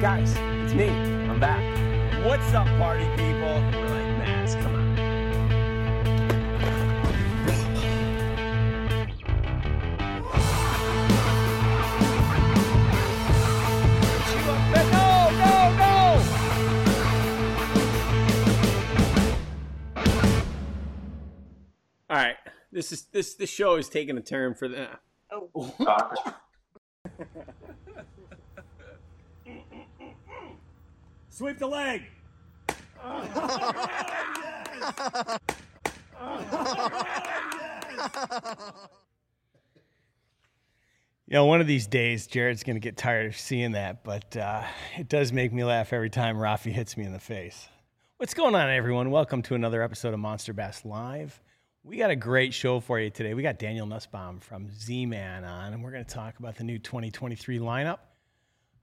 Guys, it's me. I'm back. What's up, party people? We're like, Mass, come on. No, no, no! All right. This is this this show is taking a turn for the oh. Sweep the leg. You know, one of these days, Jared's going to get tired of seeing that, but uh, it does make me laugh every time Rafi hits me in the face. What's going on, everyone? Welcome to another episode of Monster Bass Live. We got a great show for you today. We got Daniel Nussbaum from Z Man on, and we're going to talk about the new 2023 lineup.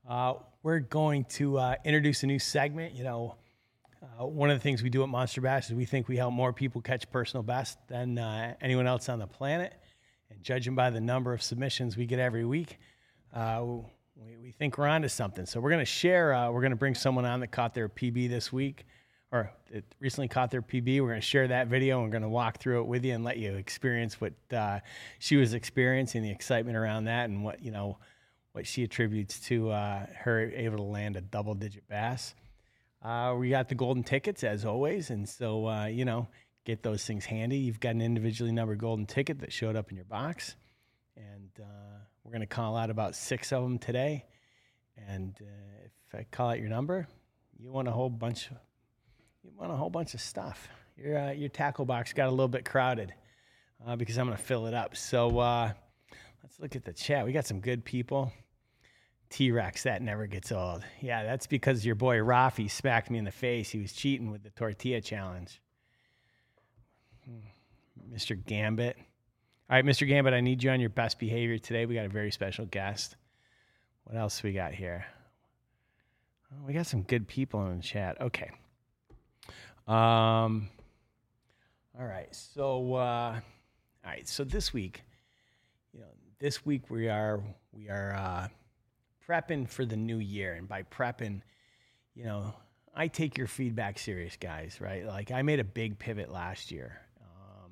Uh, we're going to uh, introduce a new segment. You know, uh, one of the things we do at Monster Bass is we think we help more people catch personal best than uh, anyone else on the planet. And judging by the number of submissions we get every week, uh, we, we think we're onto something. So we're going to share. Uh, we're going to bring someone on that caught their PB this week, or recently caught their PB. We're going to share that video. and We're going to walk through it with you and let you experience what uh, she was experiencing, the excitement around that, and what you know, what she attributes to uh, her able to land a double-digit bass. Uh, we got the golden tickets as always, and so uh, you know, get those things handy. You've got an individually numbered golden ticket that showed up in your box, and uh, we're going to call out about six of them today. And uh, if I call out your number, you want a whole bunch. You want a whole bunch of stuff. Your uh, your tackle box got a little bit crowded because I'm going to fill it up. So let's look at the chat. We got some good people. T Rex, that never gets old. Yeah, that's because your boy Rafi smacked me in the face. He was cheating with the tortilla challenge. Hmm. Mr. Gambit. All right, Mr. Gambit, I need you on your best behavior today. We got a very special guest. What else we got here? Oh, we got some good people in the chat. Okay. Um. All right. So, uh, all right. So this week, you know, this week we are we are uh, prepping for the new year, and by prepping, you know, I take your feedback serious, guys. Right? Like I made a big pivot last year, um,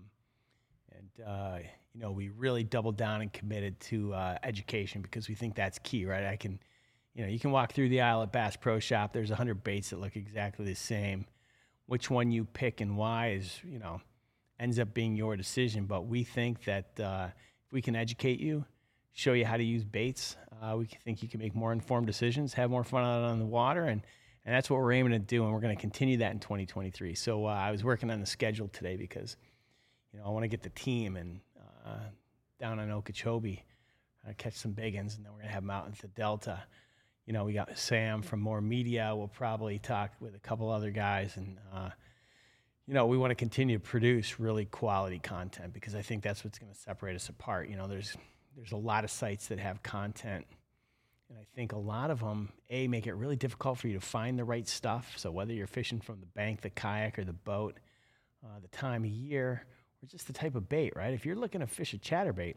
and uh, you know, we really doubled down and committed to uh, education because we think that's key. Right? I can, you know, you can walk through the aisle at Bass Pro Shop. There's a hundred baits that look exactly the same. Which one you pick and why is, you know, ends up being your decision. But we think that uh, if we can educate you, show you how to use baits, uh, we think you can make more informed decisions, have more fun out on the water, and and that's what we're aiming to do. And we're going to continue that in 2023. So uh, I was working on the schedule today because, you know, I want to get the team and uh, down in Okeechobee, uh, catch some big ones, and then we're going to have them out into the Delta. You know, we got Sam from More Media. We'll probably talk with a couple other guys and uh, you know, we want to continue to produce really quality content because I think that's what's going to separate us apart. You know, there's there's a lot of sites that have content, and I think a lot of them a make it really difficult for you to find the right stuff. So whether you're fishing from the bank, the kayak, or the boat, uh, the time of year, or just the type of bait, right? If you're looking to fish a chatterbait,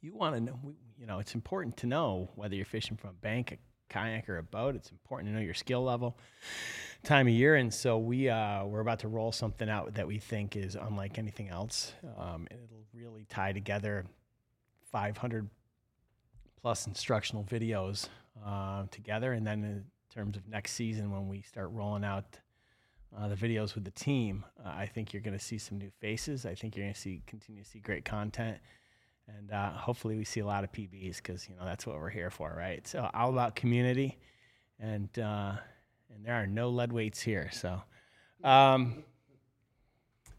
you want to know. You know, it's important to know whether you're fishing from a bank, a kayak, or a boat. It's important to know your skill level time of year, and so we uh, we're about to roll something out that we think is unlike anything else. Um, and it'll really tie together 500 plus instructional videos uh, together, and then in terms of next season when we start rolling out uh, the videos with the team, uh, I think you're going to see some new faces. I think you're going to see continue to see great content. And uh, hopefully, we see a lot of PBs because you know that's what we're here for, right? So all about community, and uh, and there are no lead weights here. So, um,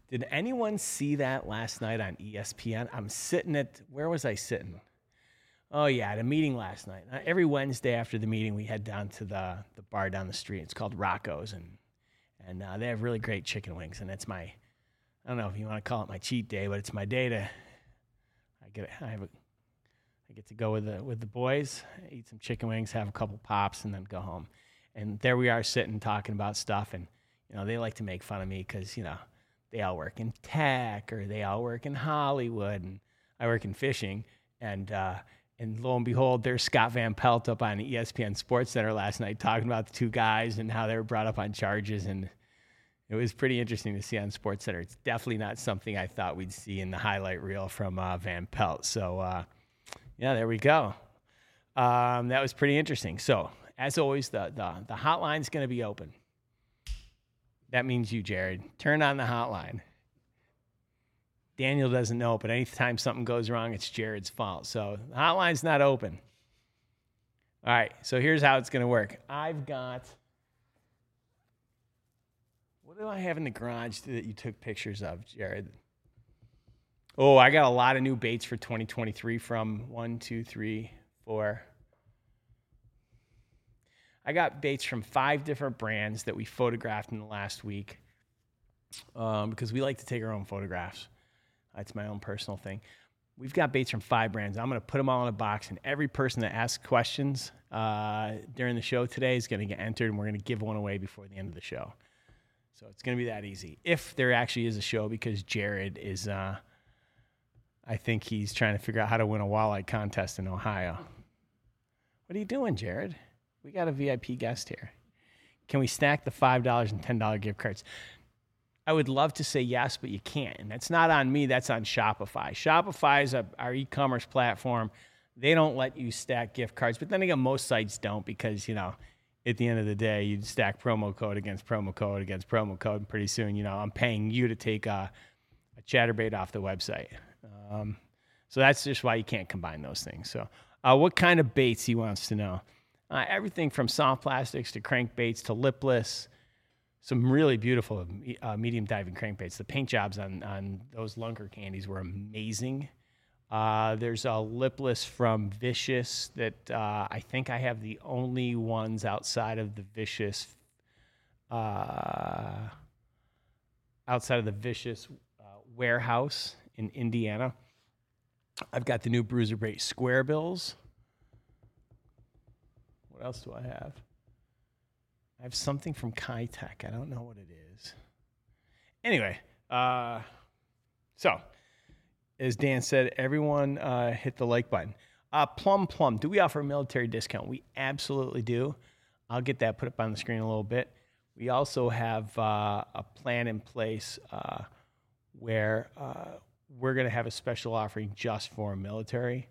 did anyone see that last night on ESPN? I'm sitting at where was I sitting? Oh yeah, at a meeting last night. Uh, every Wednesday after the meeting, we head down to the the bar down the street. It's called Rocco's, and and uh, they have really great chicken wings. And it's my I don't know if you want to call it my cheat day, but it's my day to I get I have a I get to go with the with the boys, eat some chicken wings, have a couple pops, and then go home. And there we are sitting talking about stuff, and you know they like to make fun of me because you know they all work in tech or they all work in Hollywood, and I work in fishing, and uh, and lo and behold, there's Scott Van Pelt up on ESPN Sports Center last night talking about the two guys and how they were brought up on charges. And it was pretty interesting to see on Sports Center. It's definitely not something I thought we'd see in the highlight reel from uh, Van Pelt. So, uh, yeah, there we go. Um, that was pretty interesting. So, as always, the, the, the hotline's going to be open. That means you, Jared. Turn on the hotline. Daniel doesn't know, but anytime something goes wrong, it's Jared's fault. So the hotline's not open. All right, so here's how it's going to work. I've got. What do I have in the garage that you took pictures of, Jared? Oh, I got a lot of new baits for 2023 from one, two, three, four. I got baits from five different brands that we photographed in the last week um, because we like to take our own photographs. That's my own personal thing. We've got baits from five brands. I'm going to put them all in a box, and every person that asks questions uh, during the show today is going to get entered, and we're going to give one away before the end of the show. So it's going to be that easy. If there actually is a show, because Jared is, uh, I think he's trying to figure out how to win a walleye contest in Ohio. What are you doing, Jared? We got a VIP guest here. Can we stack the $5 and $10 gift cards? I would love to say yes, but you can't. And that's not on me, that's on Shopify. Shopify is a, our e commerce platform. They don't let you stack gift cards, but then again, most sites don't because, you know, at the end of the day, you stack promo code against promo code against promo code. And pretty soon, you know, I'm paying you to take a, a chatterbait off the website. Um, so that's just why you can't combine those things. So, uh, what kind of baits he wants to know? Uh, everything from soft plastics to crankbaits to lipless some really beautiful uh, medium diving crankbaits. The paint jobs on, on those lunker candies were amazing. Uh, there's a lipless from Vicious that uh, I think I have the only ones outside of the Vicious, uh, outside of the Vicious uh, warehouse in Indiana. I've got the new Bruiser Bait Square Bills. What else do I have? I have something from Keitech. I don't know what it is. Anyway, uh, so as Dan said, everyone uh, hit the like button. Uh, Plum Plum, do we offer a military discount? We absolutely do. I'll get that put up on the screen a little bit. We also have uh, a plan in place uh, where uh, we're going to have a special offering just for military.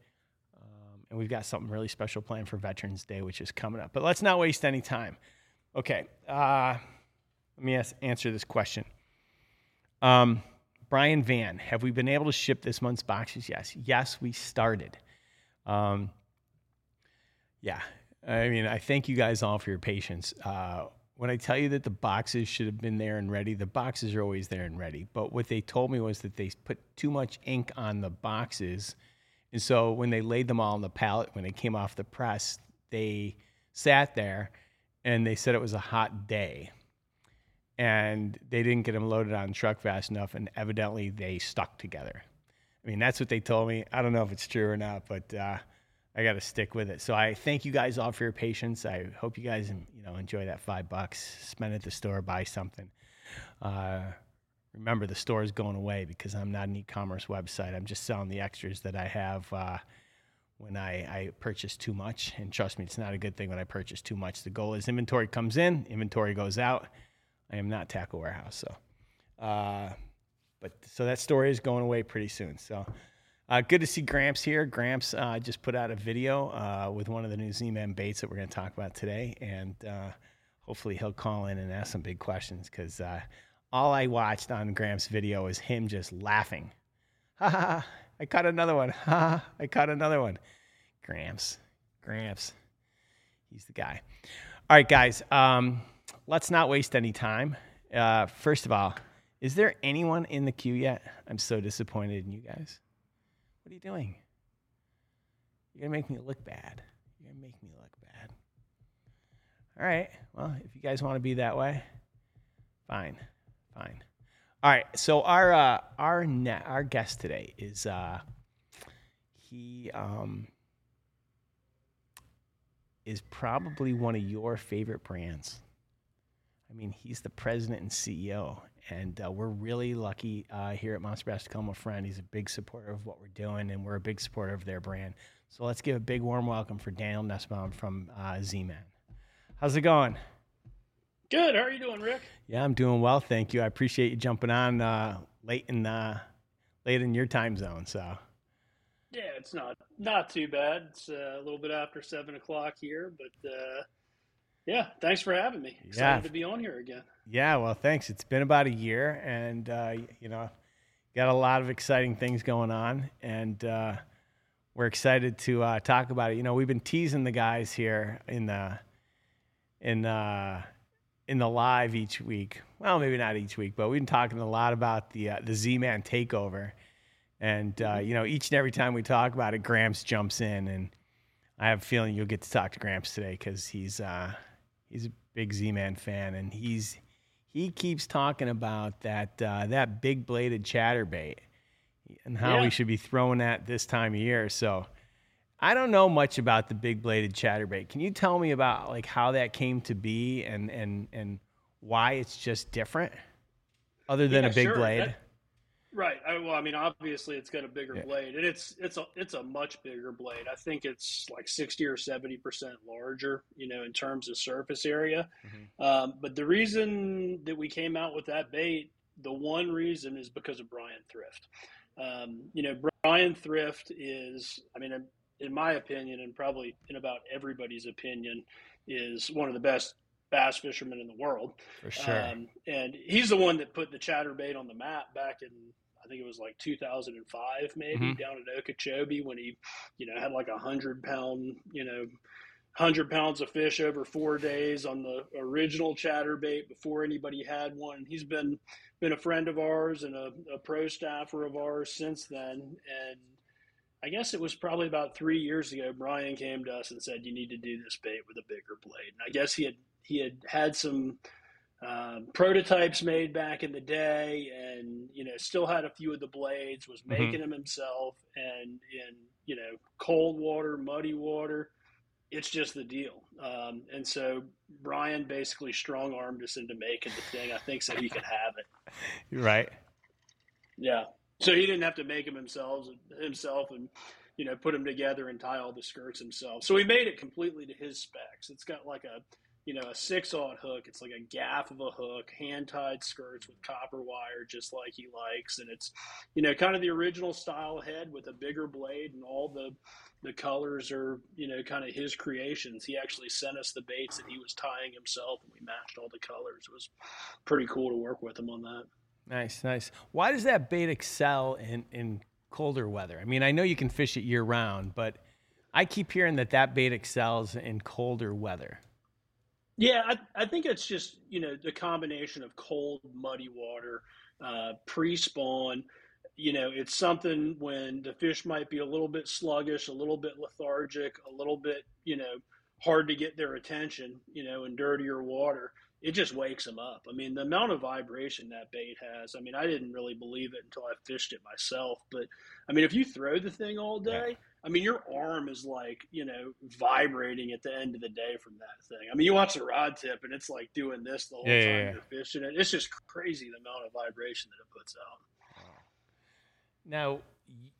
And we've got something really special planned for Veterans Day, which is coming up. But let's not waste any time. Okay, uh, let me ask, answer this question. Um, Brian Van, have we been able to ship this month's boxes? Yes. Yes, we started. Um, yeah, I mean, I thank you guys all for your patience. Uh, when I tell you that the boxes should have been there and ready, the boxes are always there and ready. But what they told me was that they put too much ink on the boxes. And so when they laid them all on the pallet, when they came off the press, they sat there and they said it was a hot day. And they didn't get them loaded on truck fast enough and evidently they stuck together. I mean that's what they told me. I don't know if it's true or not but uh, i got to stick with it. So i thank you guys all for your patience. I hope you guys you know enjoy that five bucks spend at the store buy something. Uh, remember the store is going away because i'm not an e-commerce website i'm just selling the extras that i have uh, when I, I purchase too much. And trust me, it's not a good thing when I purchase too much. The goal is inventory comes in, inventory goes out. I am not Tackle Warehouse. So, uh, but so that story is going away pretty soon. So, uh, good to see Gramps here. Gramps uh, just put out a video uh, with one of the new Z-Man baits that we're going to talk about today. And uh, hopefully he'll call in and ask some big questions because uh, all I watched on Gramps' video is him just laughing. Ha ha ha. I caught another one. Ha, I caught another one. Gramps. Gramps. He's the guy. All right, guys. Um, let's not waste any time. Uh, first of all, is there anyone in the queue yet? I'm so disappointed in you guys. What are you doing? You're going to make me look bad. You're going to make me look bad. All right. Well, if you guys want to be that way, fine. Fine. All right, so our uh, our ne- our guest today is uh, he um, is probably one of your favorite brands. I mean, he's the president and CEO, and uh, we're really lucky uh, here at Monster him a friend. He's a big supporter of what we're doing, and we're a big supporter of their brand. So let's give a big warm welcome for Daniel Nussbaum from uh, Z-Man. How's it going? Good. How are you doing, Rick? Yeah, I'm doing well, thank you. I appreciate you jumping on uh, late in uh, late in your time zone. So yeah, it's not not too bad. It's uh, a little bit after seven o'clock here, but uh, yeah, thanks for having me. Excited yeah. to be on here again. Yeah, well, thanks. It's been about a year, and uh, you know, got a lot of exciting things going on, and uh, we're excited to uh, talk about it. You know, we've been teasing the guys here in the in uh, in the live each week. Well, maybe not each week, but we've been talking a lot about the uh, the Z-Man takeover, and uh, you know, each and every time we talk about it, Gramps jumps in, and I have a feeling you'll get to talk to Gramps today because he's uh, he's a big Z-Man fan, and he's he keeps talking about that uh, that big bladed chatterbait and how yeah. we should be throwing that this time of year. So I don't know much about the big bladed chatterbait. Can you tell me about like how that came to be and and and why it's just different, other than yeah, a big sure. blade? That, right. I, well, I mean, obviously it's got a bigger yeah. blade, and it's it's a it's a much bigger blade. I think it's like sixty or seventy percent larger, you know, in terms of surface area. Mm-hmm. Um, but the reason that we came out with that bait, the one reason is because of Brian Thrift. Um, you know, Brian Thrift is, I mean, in my opinion, and probably in about everybody's opinion, is one of the best bass fishermen in the world. For sure. Um, and he's the one that put the chatterbait on the map back in, I think it was like 2005, maybe mm-hmm. down at Okeechobee when he, you know, had like a hundred pound, you know, hundred pounds of fish over four days on the original chatterbait before anybody had one. He's been been a friend of ours and a, a pro staffer of ours since then. And I guess it was probably about three years ago. Brian came to us and said, "You need to do this bait with a bigger blade." And I guess he had he had had some uh, prototypes made back in the day, and you know still had a few of the blades. Was mm-hmm. making mm-hmm. them himself, and in you know cold water, muddy water it's just the deal. Um, and so Brian basically strong armed us into making the thing. I think so he could have it. Right. Yeah. So he didn't have to make them himself himself and you know put them together and tie all the skirts himself. So he made it completely to his specs. It's got like a you know a six aught hook. It's like a gaff of a hook, hand tied skirts with copper wire, just like he likes, and it's you know kind of the original style head with a bigger blade and all the the colors are you know kind of his creations he actually sent us the baits that he was tying himself and we matched all the colors it was pretty cool to work with him on that nice nice. Why does that bait excel in in colder weather? I mean i know you can fish it year round but i keep hearing that that bait excels in colder weather. Yeah i, I think it's just you know the combination of cold muddy water uh, pre-spawn. You know, it's something when the fish might be a little bit sluggish, a little bit lethargic, a little bit, you know, hard to get their attention, you know, in dirtier water. It just wakes them up. I mean, the amount of vibration that bait has. I mean, I didn't really believe it until I fished it myself. But I mean, if you throw the thing all day, yeah. I mean, your arm is like, you know, vibrating at the end of the day from that thing. I mean, you watch the rod tip and it's like doing this the whole yeah, time yeah, you're fishing it. It's just crazy the amount of vibration that it puts out. Now,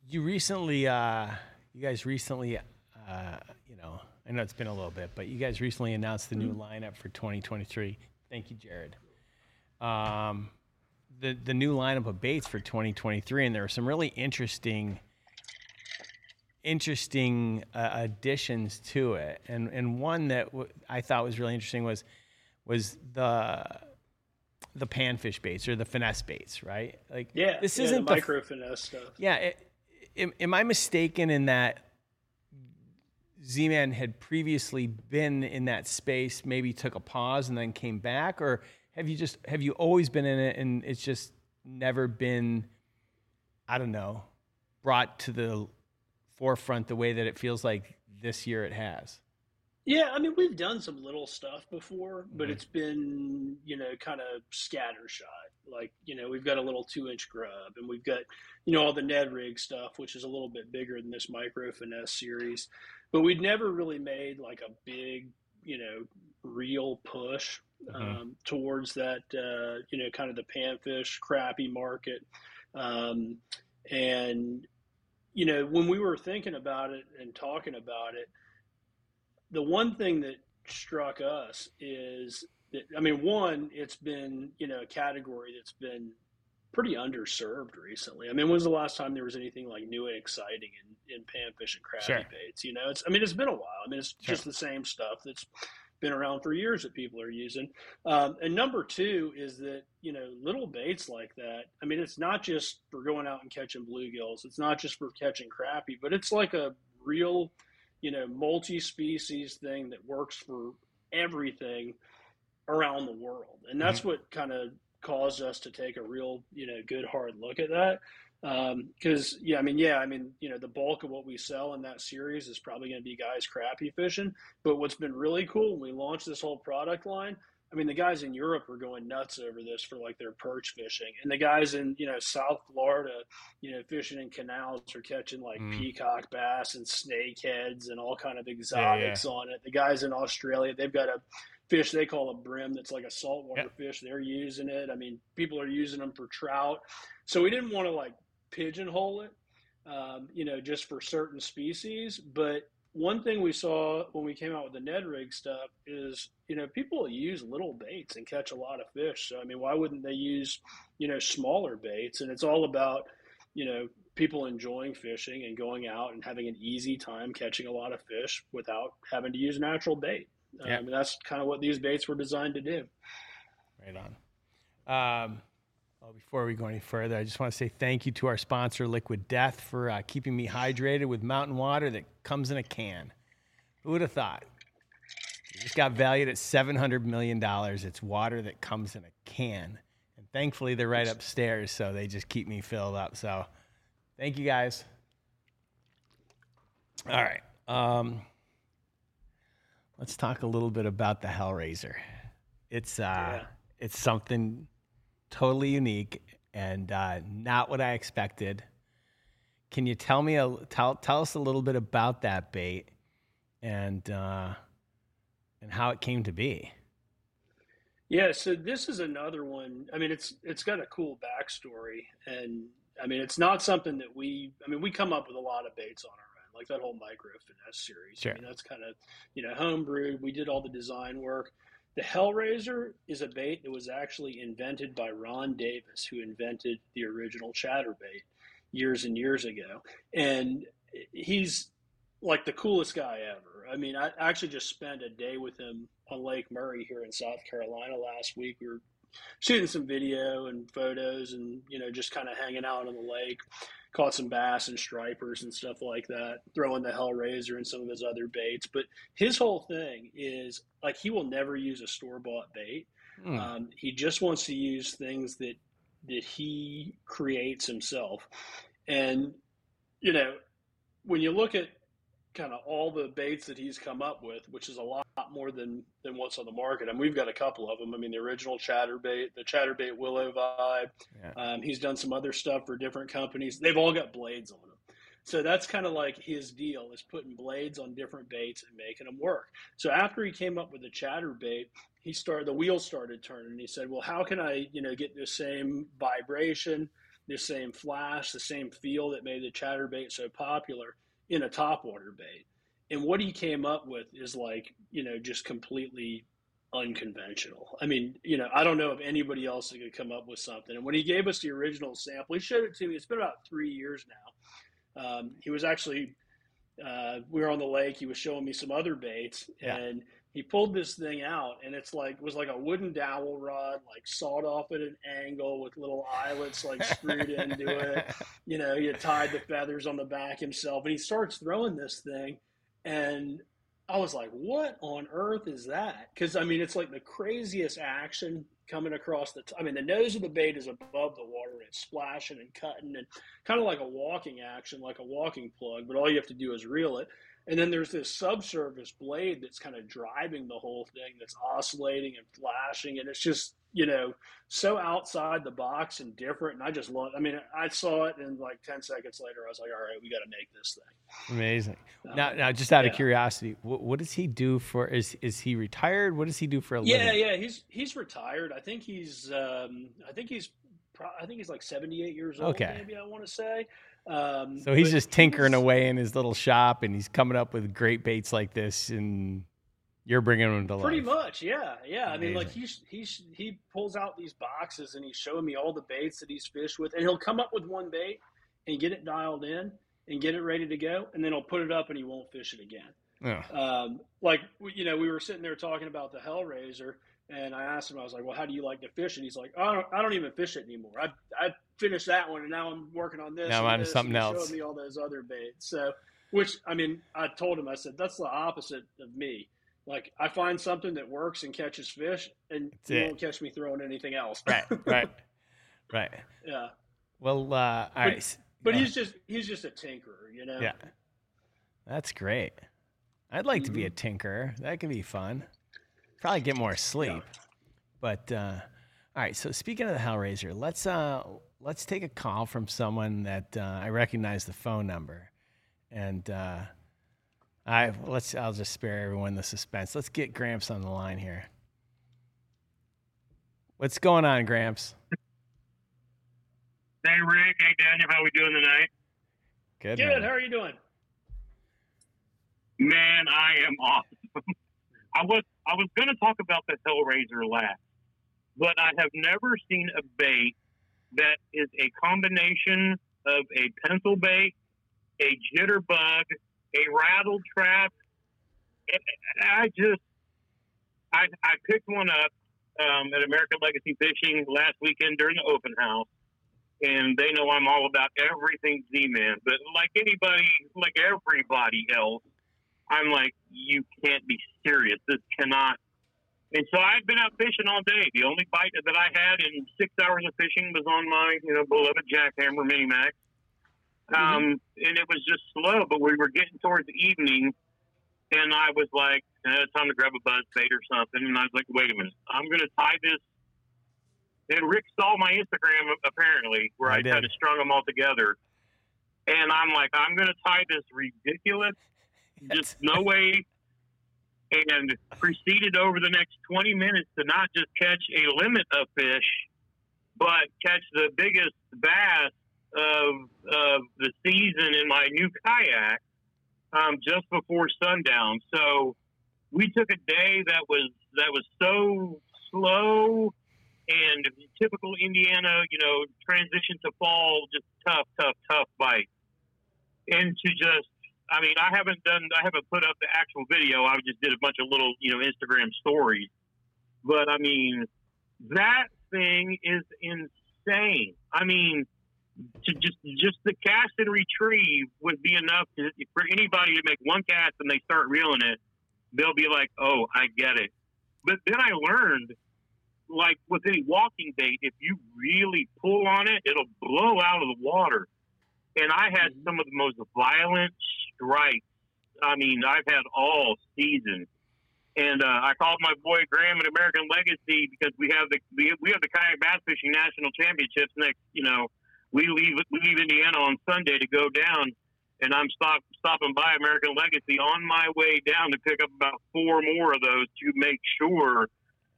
you recently, uh, you guys recently, uh, you know, I know it's been a little bit, but you guys recently announced the new mm-hmm. lineup for 2023. Thank you, Jared. Um, the the new lineup of baits for 2023, and there are some really interesting, interesting uh, additions to it. And and one that w- I thought was really interesting was was the the panfish baits or the finesse baits, right? Like, yeah, this yeah, isn't the micro finesse stuff. Yeah, it, am, am, I mistaken in that Z-Man had previously been in that space, maybe took a pause and then came back, or have you just have you always been in it and it's just never been, I don't know, brought to the forefront the way that it feels like this year it has? Yeah, I mean we've done some little stuff before, but mm-hmm. it's been you know kind of scattershot. Like you know we've got a little two inch grub, and we've got you know all the Ned rig stuff, which is a little bit bigger than this micro finesse series. But we'd never really made like a big you know real push mm-hmm. um, towards that, uh, you know, kind of the panfish crappie market. Um, and, you know, when we were thinking about it and talking about it, the one thing that struck us is that, I mean, one, it's been, you know, a category that's been pretty underserved recently. I mean, when was the last time there was anything like new and exciting in, in panfish and crappie sure. baits? You know, it's I mean, it's been a while. I mean, it's sure. just the same stuff that's been around for years that people are using. Um, and number two is that you know little baits like that. I mean, it's not just for going out and catching bluegills. It's not just for catching crappie, but it's like a real, you know, multi-species thing that works for everything around the world. And that's mm-hmm. what kind of caused us to take a real, you know, good hard look at that. Because um, yeah, I mean, yeah, I mean, you know, the bulk of what we sell in that series is probably going to be guys crappie fishing. But what's been really cool when we launched this whole product line, I mean, the guys in Europe are going nuts over this for like their perch fishing, and the guys in you know South Florida, you know, fishing in canals are catching like mm. peacock bass and snakeheads and all kind of exotics yeah, yeah. on it. The guys in Australia, they've got a fish they call a brim that's like a saltwater yep. fish. They're using it. I mean, people are using them for trout. So we didn't want to like pigeonhole it, um, you know, just for certain species. But one thing we saw when we came out with the Ned rig stuff is, you know, people use little baits and catch a lot of fish. So I mean, why wouldn't they use, you know, smaller baits? And it's all about, you know, people enjoying fishing and going out and having an easy time catching a lot of fish without having to use natural bait. Yeah. Um, that's kind of what these baits were designed to do. Right on. Um, well, before we go any further, I just want to say thank you to our sponsor, Liquid Death, for uh, keeping me hydrated with mountain water that comes in a can. Who would have thought? It just got valued at $700 million. It's water that comes in a can. And thankfully, they're right upstairs, so they just keep me filled up. So thank you guys. All right. Um, let's talk a little bit about the Hellraiser. It's uh, yeah. it's something totally unique and uh, not what I expected. Can you tell me a tell tell us a little bit about that bait and uh, and how it came to be? Yeah, so this is another one. I mean, it's it's got a cool backstory, and I mean, it's not something that we. I mean, we come up with a lot of baits on our like that whole micro finesse series. Sure. I mean, that's kind of you know homebrewed. We did all the design work. The Hellraiser is a bait that was actually invented by Ron Davis, who invented the original chatterbait years and years ago, and he's like the coolest guy ever. I mean, I actually just spent a day with him on Lake Murray here in South Carolina last week. We were shooting some video and photos and you know just kind of hanging out on the lake caught some bass and stripers and stuff like that, throwing the Hellraiser and some of his other baits. But his whole thing is like he will never use a store bought bait. Mm. Um, he just wants to use things that that he creates himself. And you know, when you look at kind of all the baits that he's come up with, which is a lot more than than what's on the market. I and mean, we've got a couple of them. I mean, the original Chatterbait, the Chatterbait Willow Vibe. Yeah. Um, he's done some other stuff for different companies. They've all got blades on them. So that's kind of like his deal is putting blades on different baits and making them work. So after he came up with the Chatterbait, he started the wheels started turning. He said, "Well, how can I, you know, get the same vibration, the same flash, the same feel that made the Chatterbait so popular?" In a topwater bait. And what he came up with is like, you know, just completely unconventional. I mean, you know, I don't know if anybody else could come up with something. And when he gave us the original sample, he showed it to me. It's been about three years now. Um, he was actually, uh, we were on the lake. He was showing me some other baits, yeah. and he pulled this thing out and it's like it was like a wooden dowel rod like sawed off at an angle with little eyelets like screwed into it. You know he had tied the feathers on the back himself and he starts throwing this thing and i was like what on earth is that? Because i mean it's like the craziest action coming across the t- I mean the nose of the bait is above the water and it's splashing and cutting and kind of like a walking action like a walking plug but all you have to do is reel it and then there's this subsurface blade that's kind of driving the whole thing that's oscillating and flashing. And it's just, you know, so outside the box and different. And I just love. I mean, I saw it, and like ten seconds later, I was like, "All right, we got to make this thing." Amazing. Um, now, now, just out yeah. of curiosity, what, what, does he do for? Is is he retired? What does he do for a yeah, living? Yeah, yeah, he's he's retired. I think he's um, I think he's I think he's like seventy eight years old. Okay. Maybe I want to say. Um, so he's just tinkering he's, away in his little shop, and he's coming up with great baits like this, and you're bringing them to Pretty life. Pretty much, yeah, yeah. I mean, like he's he's he pulls out these boxes and he's showing me all the baits that he's fished with, and he'll come up with one bait and get it dialed in and get it ready to go, and then he'll put it up and he won't fish it again. Oh. Um, like you know, we were sitting there talking about the Hellraiser, and I asked him, I was like, "Well, how do you like to fish?" And he's like, "I don't, I don't even fish it anymore. I I finished that one, and now I'm working on this. Now I'm something else. Showed me all those other baits. So, which I mean, I told him, I said, that's the opposite of me. Like I find something that works and catches fish, and That's you it. won't catch me throwing anything else. Right, right, right. yeah, Well, uh, all right. s- but uh, he's just he's just a tinkerer, you know. yeah, that's great. I'd like to be a Mm-hmm. tinkerer. That could be fun. Probably get more sleep. But uh, all right. So speaking of the Hellraiser, let's uh, let's take a call from someone that uh, I recognize the phone number, and uh, I let's I'll just spare everyone the suspense. Let's get Gramps on the line here. What's going on, Gramps? Hey Rick, hey Daniel, how we doing tonight? Good. Good. man. How are you doing? Man, I am awesome. I was I was gonna talk about the Hellraiser last, but I have never seen a bait that is a combination of a pencil bait, a jitterbug, a rattle trap. I just I I picked one up um, at American Legacy Fishing last weekend during the open house. and they know I'm all about everything Z-Man. But like anybody, like everybody else, I'm like, you can't be serious. This cannot. And so I'd been out fishing all day. The only bite that I had in six hours of fishing was on my, you know, beloved jackhammer mini max. Um, and it was just slow, but we were getting towards the evening, and I was like, eh, it's time to grab a buzz bait or something. And I was like, wait a minute, I'm going to tie this and Rick saw my Instagram apparently, where I I, kind of strung them all together. And I'm like, I'm going to tie this ridiculous, just no way. And proceeded over the next 20 minutes to not just catch a limit of fish, but catch the biggest bass of, of the season in my new kayak um, just before sundown. So we took a day that was that was so slow and typical Indiana, you know, transition to fall, just tough, tough, tough bite. into just, I mean, I haven't done, I haven't put up the actual video. I just did a bunch of little, you know, Instagram stories. But I mean, that thing is insane. I mean, to just just the cast and retrieve would be enough to, for anybody to make one cast and they start reeling it. They'll be like, "Oh, I get it." But then I learned like with any walking bait, if you really pull on it, it'll blow out of the water. And I had mm-hmm. some of the most violent strikes. I mean, I've had all season. And uh, I called my boy Graham at American Legacy because we have the we, we have the kayak bass fishing national championships next. You know, we leave we leave Indiana on Sunday to go down, and I'm stop stopping by American Legacy on my way down to pick up about four more of those to make sure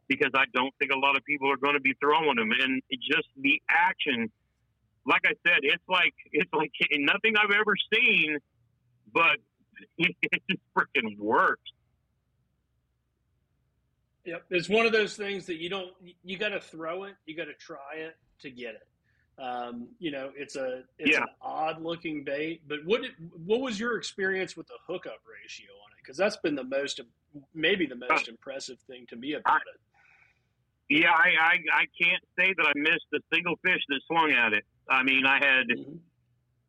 because I don't think a lot of people are going to be throwing them. And just the action, like I said, it's like it's like nothing I've ever seen, but it just freaking works. Yep, it's one of those things that you don't. You got to throw it. You got to try it to get it. Um, you know, it's a it's Yeah. an odd looking bait. But what did, what was your experience with the hookup ratio on it? Because that's been the most, maybe the most impressive thing to me about it. Yeah, I, I I can't say that I missed a single fish that swung at it. I mean, I had Mhm.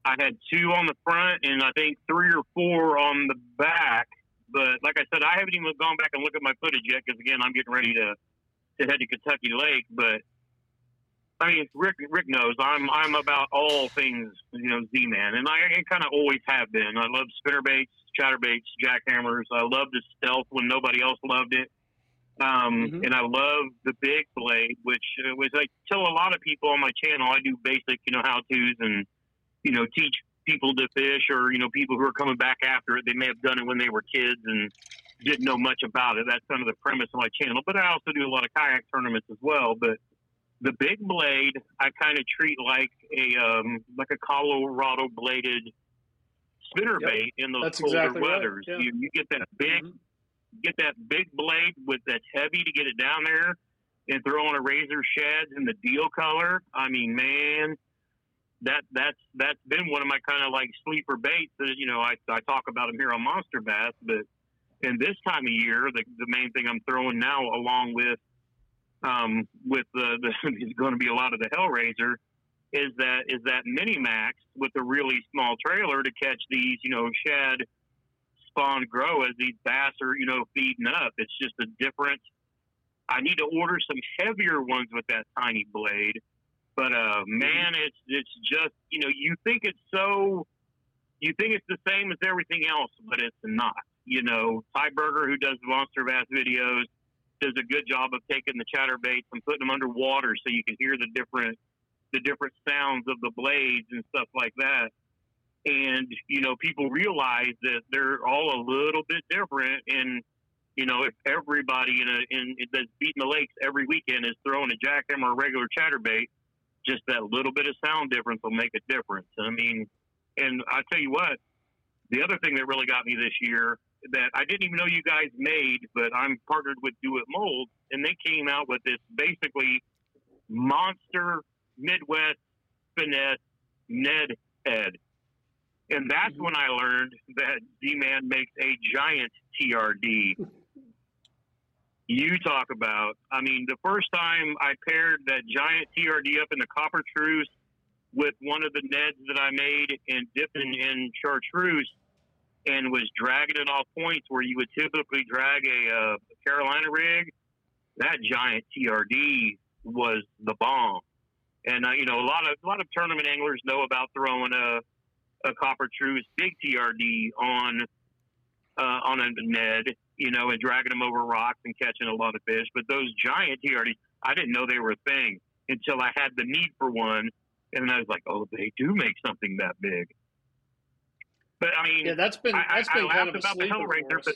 I had two on the front and I think three or four on the back. But like I said, I haven't even gone back and looked at my footage yet because again, I'm getting ready to to head to Kentucky Lake. But I mean, Rick Rick knows I'm I'm about all things you know Z man, and I, kind of always have been. I love spinnerbaits, chatterbaits, jackhammers. I love the stealth when nobody else loved it. Um, Mhm. And I love the big blade, which uh, was I tell a lot of people on my channel. I do basic, you know, how tos and you know teach people to fish, or you know, people who are coming back after it. They may have done it when they were kids and didn't know much about it. That's kind of the premise of my channel. But I also do a lot of kayak tournaments as well. But the big blade, I kind of treat like a um, like a Colorado bladed spinner Yep. bait in those That's colder exactly right, weathers. yeah. You, you get that big Mhm. get that big blade with that's heavy to get it down there and throw on a razor sheds in the deal color. I mean, man, that that's that's been one of my kind of like sleeper baits you know I I talk about them here on Monster Bass, but in this time of year, the the main thing I'm throwing now along with um with the, the is going to be a lot of the Hellraiser is that is that mini max with a really small trailer to catch these you know shad spawn grow as these bass are, you know, feeding up. It's just a different. I need to order some heavier ones with that tiny blade, but uh, man, it's it's just you know you think it's so, you think it's the same as everything else, but it's not. You know, Ty Berger, who does the monster bass videos, does a good job of taking the chatterbaits and putting them underwater so you can hear the different the different sounds of the blades and stuff like that. And you know people realize that they're all a little bit different. And you know if everybody in a in that's beating the lakes every weekend is throwing a jackhammer or a regular chatterbait just that little bit of sound difference will make a difference. I mean and i tell you what the other thing that really got me this year that i didn't even know you guys made but i'm partnered with do it mold and they came out with this basically monster midwest finesse ned head and that's mm-hmm. when I learned that Z-Man makes a giant TRD. You talk about, I mean, the first time I paired that giant TRD up in the copper truce with one of the neds that I made and dipping in chartreuse and was dragging it off points where you would typically drag a uh, Carolina rig, that giant TRD was the bomb. And uh, you know, a lot of a lot of tournament anglers know about throwing a a copper truce big TRD on uh, on a Ned, you know, and dragging them over rocks and catching a lot of fish. But those giant TRDs, I didn't know they were a thing until I had the need for one, and I was like, oh, they do make something that big. But I mean, Yeah, that's been I- that's I- been I kind of laughed a about the Hellraiser, but-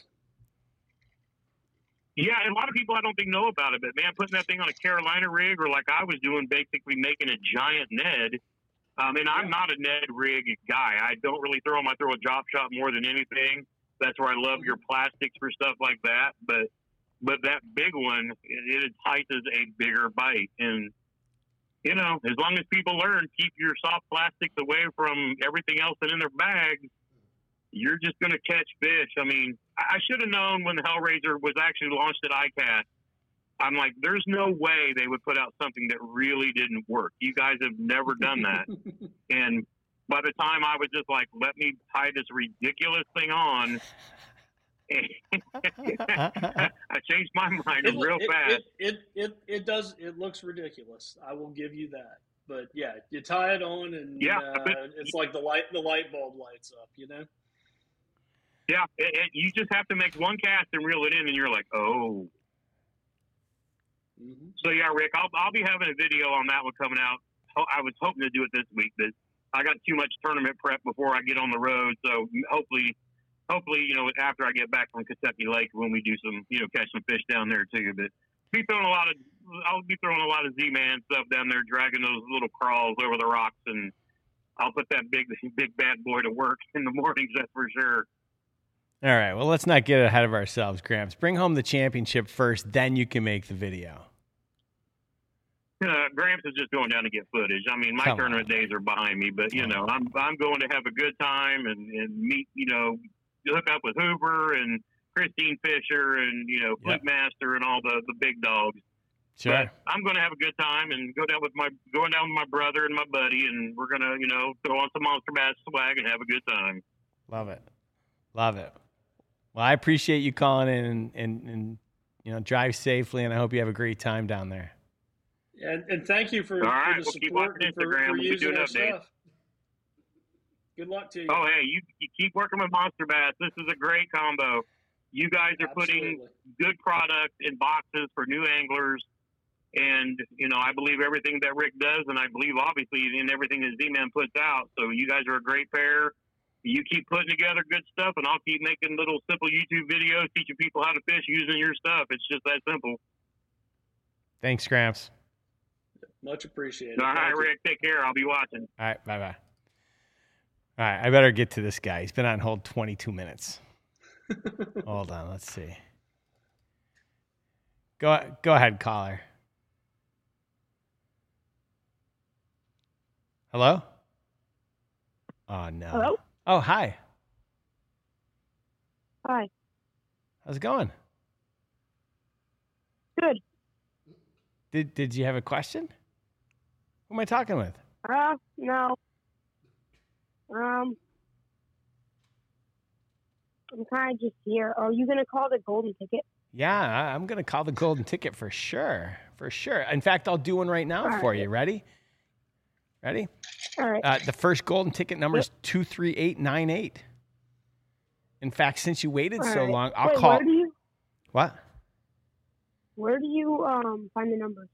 Yeah, a lot of people I don't think know about it, but man, putting that thing on a Carolina rig or like I was doing, basically making a giant Ned. Um, and I'm not a Ned rig guy. I don't really throw them. I throw a drop shot more than anything. That's where I love your plastics for stuff like that. But but that big one, it, it entices a bigger bite. And you know, as long as people learn, keep your soft plastics away from everything else that's in their bags you're just going to catch fish. I mean, I I should have known when the Hellraiser was actually launched at ICAST. I'm like, there's no way they would put out something that really didn't work. You guys have never done that. and by the time I was just like, let me tie this ridiculous thing on, I changed my mind It, real it, fast. It, it, it, it does. It looks ridiculous. I will give you that. But yeah, you tie it on, and Yeah, uh, it's like the light the light bulb lights up. You know. yeah, you just have to make one cast and reel it in, and you're like, oh. hmm So yeah, Rick, I'll I'll be having a video on that one coming out. I was hoping to do it this week, but I got too much tournament prep before I get on the road. So hopefully, hopefully, you know, after I get back from Kentucky Lake, when we do some, you know, catch some fish down there too. But be throwing a lot of, I'll be throwing a lot of Z-man stuff down there, dragging those little crawls over the rocks, and I'll put that big big bad boy to work in the mornings. That's for sure. All right. Well, let's not get ahead of ourselves, Gramps. Bring home the championship first, then you can make the video. Uh, Gramps is just going down to get footage. I mean, my Come tournament on. days are behind me, but you know, I'm I'm going to have a good time and and meet, you know, hook up with Hoover and Christine Fisher and you know, Yep. Flickmaster and all the the big dogs. Sure. But I'm going to have a good time and go down with my going down with my brother and my buddy, and we're gonna you know throw on some monster bass swag and have a good time. Love it. Love it. Well, I appreciate you calling in and, and, and you know, drive safely, and I hope you have a great time down there. And, and thank you for, All right, for the we'll keep support and for, Instagram. for We'll using doing our updates. stuff. Good luck to you. Oh hey, you, you keep working with monster bass. This is a great combo. you guys are putting good product in boxes for new anglers. And, you know, I believe everything that Rick does, and I believe obviously in everything that Z Man puts out. So you guys are a great pair. You keep putting together good stuff, and I'll keep making little simple YouTube videos teaching people how to fish using your stuff. It's just that simple. Thanks, Gramps. Much appreciated. All right, Rick, take care. I'll be watching. All right, bye bye. All right, I better get to this guy. He's been on hold 22 minutes. Hold on, let's see. Go go ahead, caller. Hello? Oh no. Hello? Oh, hi. Hi. How's it going? Good. Did did you have a question? Who am I talking with? Uh, no. Um, I'm kind of just here. Are you gonna call the golden ticket? Yeah, I'm gonna call the golden ticket for sure, for sure. In fact, I'll do one right now All for right. you. Ready? Ready? All right. Uh, the first golden ticket number is two three eight nine eight. In fact, since you waited All so right. long, I'll Wait, call. Where do you What? Where do you um find the numbers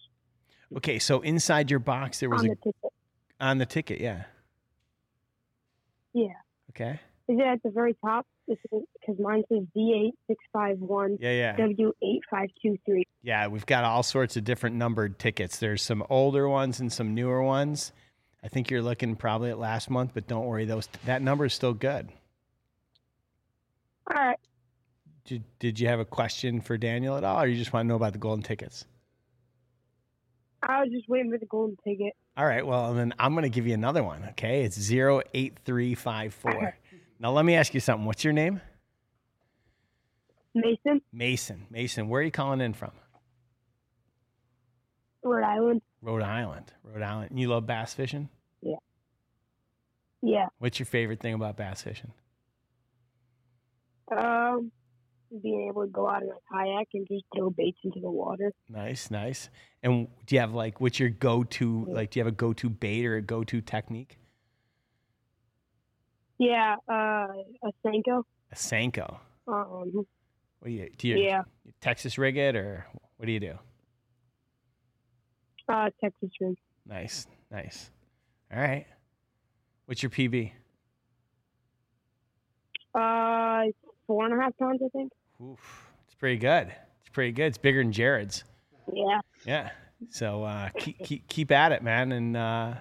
Okay, so inside your box there was on a the ticket? on the ticket, yeah. Yeah. Okay. Is it at the very top? Because mine says D eight six five one Yeah, yeah, W eight five two three. yeah. We've got all sorts of different numbered tickets. There's some older ones and some newer ones. I think you're looking probably at last month, but don't worry, those that number is still good. All right. Did, did you have a question for Daniel at all, or you just want to know about the golden tickets? I was just waiting for the golden ticket. All right. Well, then I'm going to give you another one. Okay. It's 08354. Now, let me ask you something. What's your name? Mason, Mason. Mason, where are you calling in from? Rhode Island. Rhode Island. Rhode Island. And you love bass fishing? Yeah. Yeah. What's your favorite thing about bass fishing? Um, being able to go out in a kayak and just throw baits into the water. Nice, nice. And do you have like, what's your go to, like, do you have a go to bait or a go to technique? Yeah. Uh, a Senko. A Senko. Um. What do you, do you Yeah. Texas rig it or what do you do? Uh, Texas rig. Nice, nice. All right. What's your PB? Uh, four and a half pounds, I think. Oof, it's pretty good. It's pretty good. It's bigger than Jared's. Yeah. Yeah. So uh, keep, keep keep at it, man, and uh,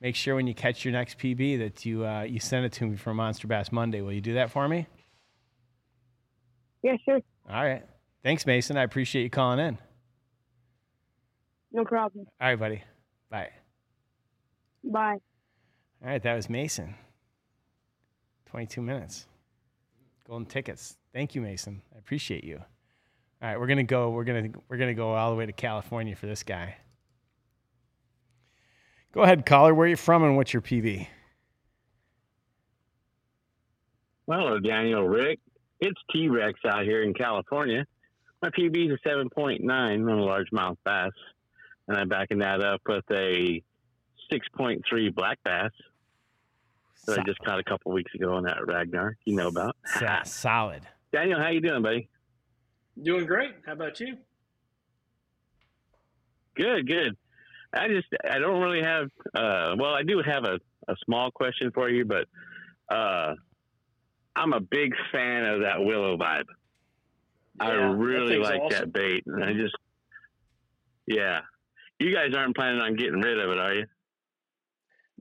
make sure when you catch your next PB that you uh, you send it to me for Monster Bass Monday. Will you do that for me? Yeah, sure. All right. Thanks, Mason. I appreciate you calling in. No problem. All right, buddy. Bye. Bye. All right, that was Mason. 22 minutes. Golden tickets. Thank you, Mason. I appreciate you. All right, we're gonna go. We're gonna we're gonna go all the way to California for this guy. Go ahead, caller. Where are you from and what's your PB? Hello, Daniel Rick. It's T Rex out here in California. My PB is a 7.9 on a largemouth bass, and I'm backing that up with a 6.3 black bass that I just caught a couple weeks ago on that Ragnar. You know about So- solid. Daniel. How you doing, buddy? Doing great. How about you? Good, good. I just I don't really have uh well I do have a, a small question for you, but uh I'm a big fan of that willow vibe. I Yeah, that really thing's like awesome. that bait. And I just yeah. You guys aren't planning on getting rid of it, are you?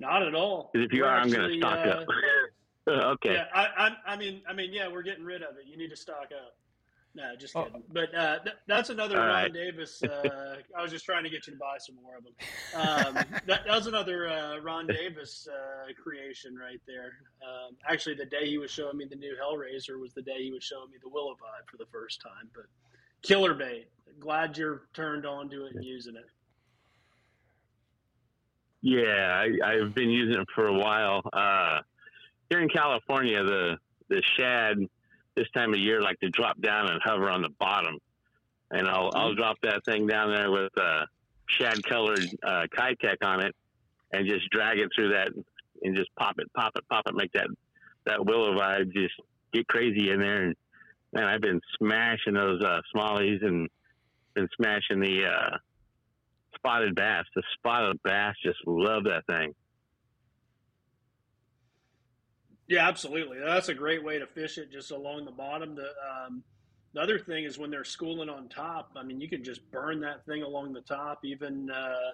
Not at all. 'Cause if you We're are, I'm going to actually, stock uh, up. okay. Yeah, I, I, I mean, I mean, yeah, we're getting rid of it. You need to stock up. No, just Oh. kidding. But uh, th- that's another All Ron right. Davis. Uh, I was just trying to get you to buy some more of them. Um, that, that was another uh, Ron Davis uh, creation right there. Um, actually, the day he was showing me the new Hellraiser was the day he was showing me the Willow Vibe for the first time. But killer bait. Glad you're turned on to it and using it. Yeah, I, I've been using it for a while. Uh, here in California, the the shad this time of year like to drop down and hover on the bottom, and I'll I'll drop that thing down there with a shad colored uh, Keitech on it, and just drag it through that, and just pop it, pop it, pop it, make that that willow vibe just get crazy in there, and man, I've been smashing those uh, smallies and been smashing the uh, spotted bass. The spotted bass just love that thing. Yeah, absolutely. That's a great way to fish it, just along the bottom. The um, the other thing is when they're schooling on top. I mean, you can just burn that thing along the top, even uh,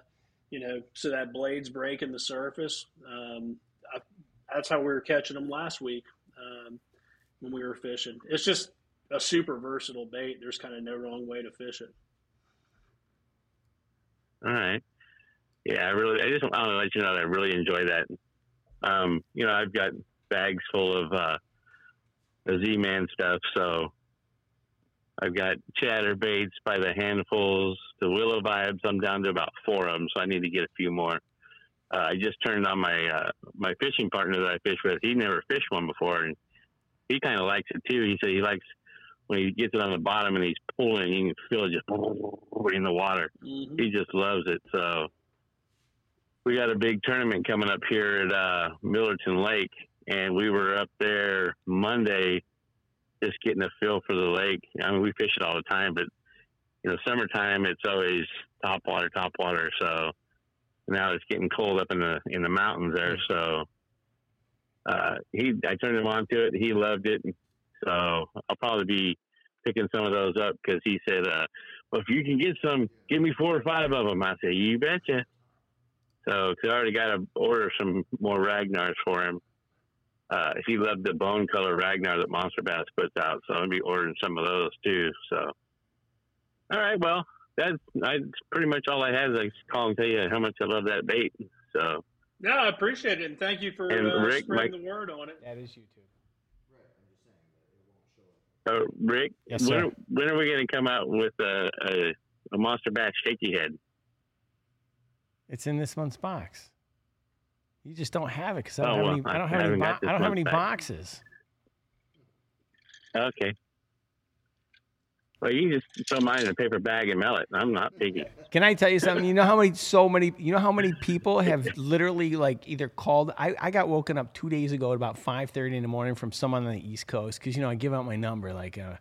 you know, so that blade's breaking the surface. Um, I, that's how we were catching them last week um, when we were fishing. It's just a super versatile bait. There's kind of no wrong way to fish it. All right. Yeah, I really, I just want to let you know that I really enjoy that. Um, you know, I've got bags full of uh, the Z-Man stuff, so I've got chatter baits by the handfuls, the willow vibes. I'm down to about four of them, so I need to get a few more. Uh, I just turned on my uh, my fishing partner that I fish with. He never fished one before, and he kind of likes it too. He said he likes when he gets it on the bottom and he's pulling, you can feel it just in the water. Mm-hmm. He just loves it. So we got a big tournament coming up here at uh, Millerton Lake, and we were up there Monday just getting a feel for the lake. I mean, we fish it all the time, but you know, summertime it's always top water, top water. So now it's getting cold up in the in the mountains there. So uh, he, I turned him on to it. He loved it. So I'll probably be picking some of those up because he said, uh, "Well, if you can get some, give me four or five of them." I said, "You betcha." So, cause I already got to order some more Ragnars for him. Uh, he loved the bone color Ragnar that Monster Bass puts out, so I'm gonna be ordering some of those too. So, all right, well, that's, that's pretty much all I have. Is I call and tell you how much I love that bait. So, Yeah, I appreciate it, and thank you for And uh, Rick, spreading Mike- the word on it. That is YouTube. Uh, Rick, Yes, when, sir. when are we going to come out with a, a, a Monster Bass shaky head? It's in this month's box. You just don't have it because I don't Oh, have well, any. I I don't have any. haven't Bo- got I don't have any boxes. Okay. Well, you just throw mine in a paper bag and mail it. I'm not picky. Can I tell you something? You know how many, so many, you know how many people have literally like either called. I, I got woken up two days ago at about five thirty in the morning from someone on the East Coast because you know I give out my number like, uh,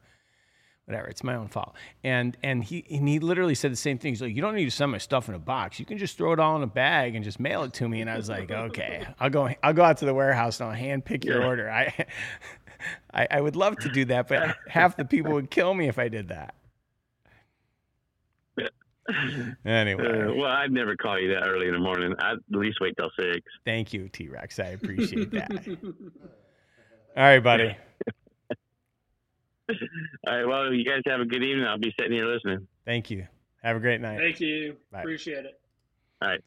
whatever. It's my own fault. And and he and he literally said the same thing. He's like, you don't need to send my stuff in a box. You can just throw it all in a bag and just mail it to me. And I was like, okay, I'll go. I'll go out to the warehouse and I'll hand pick your Yeah. order. I, I I would love to do that, but half the people would kill me if I did that. Anyway. Uh, well, I'd never call you that early in the morning. I'd at least wait till six. Thank you, T Rex. I appreciate that. All right, buddy. All right. Well, you guys have a good evening. I'll be sitting here listening. Thank you. Have a great night. Thank you. Bye. Appreciate it. All right.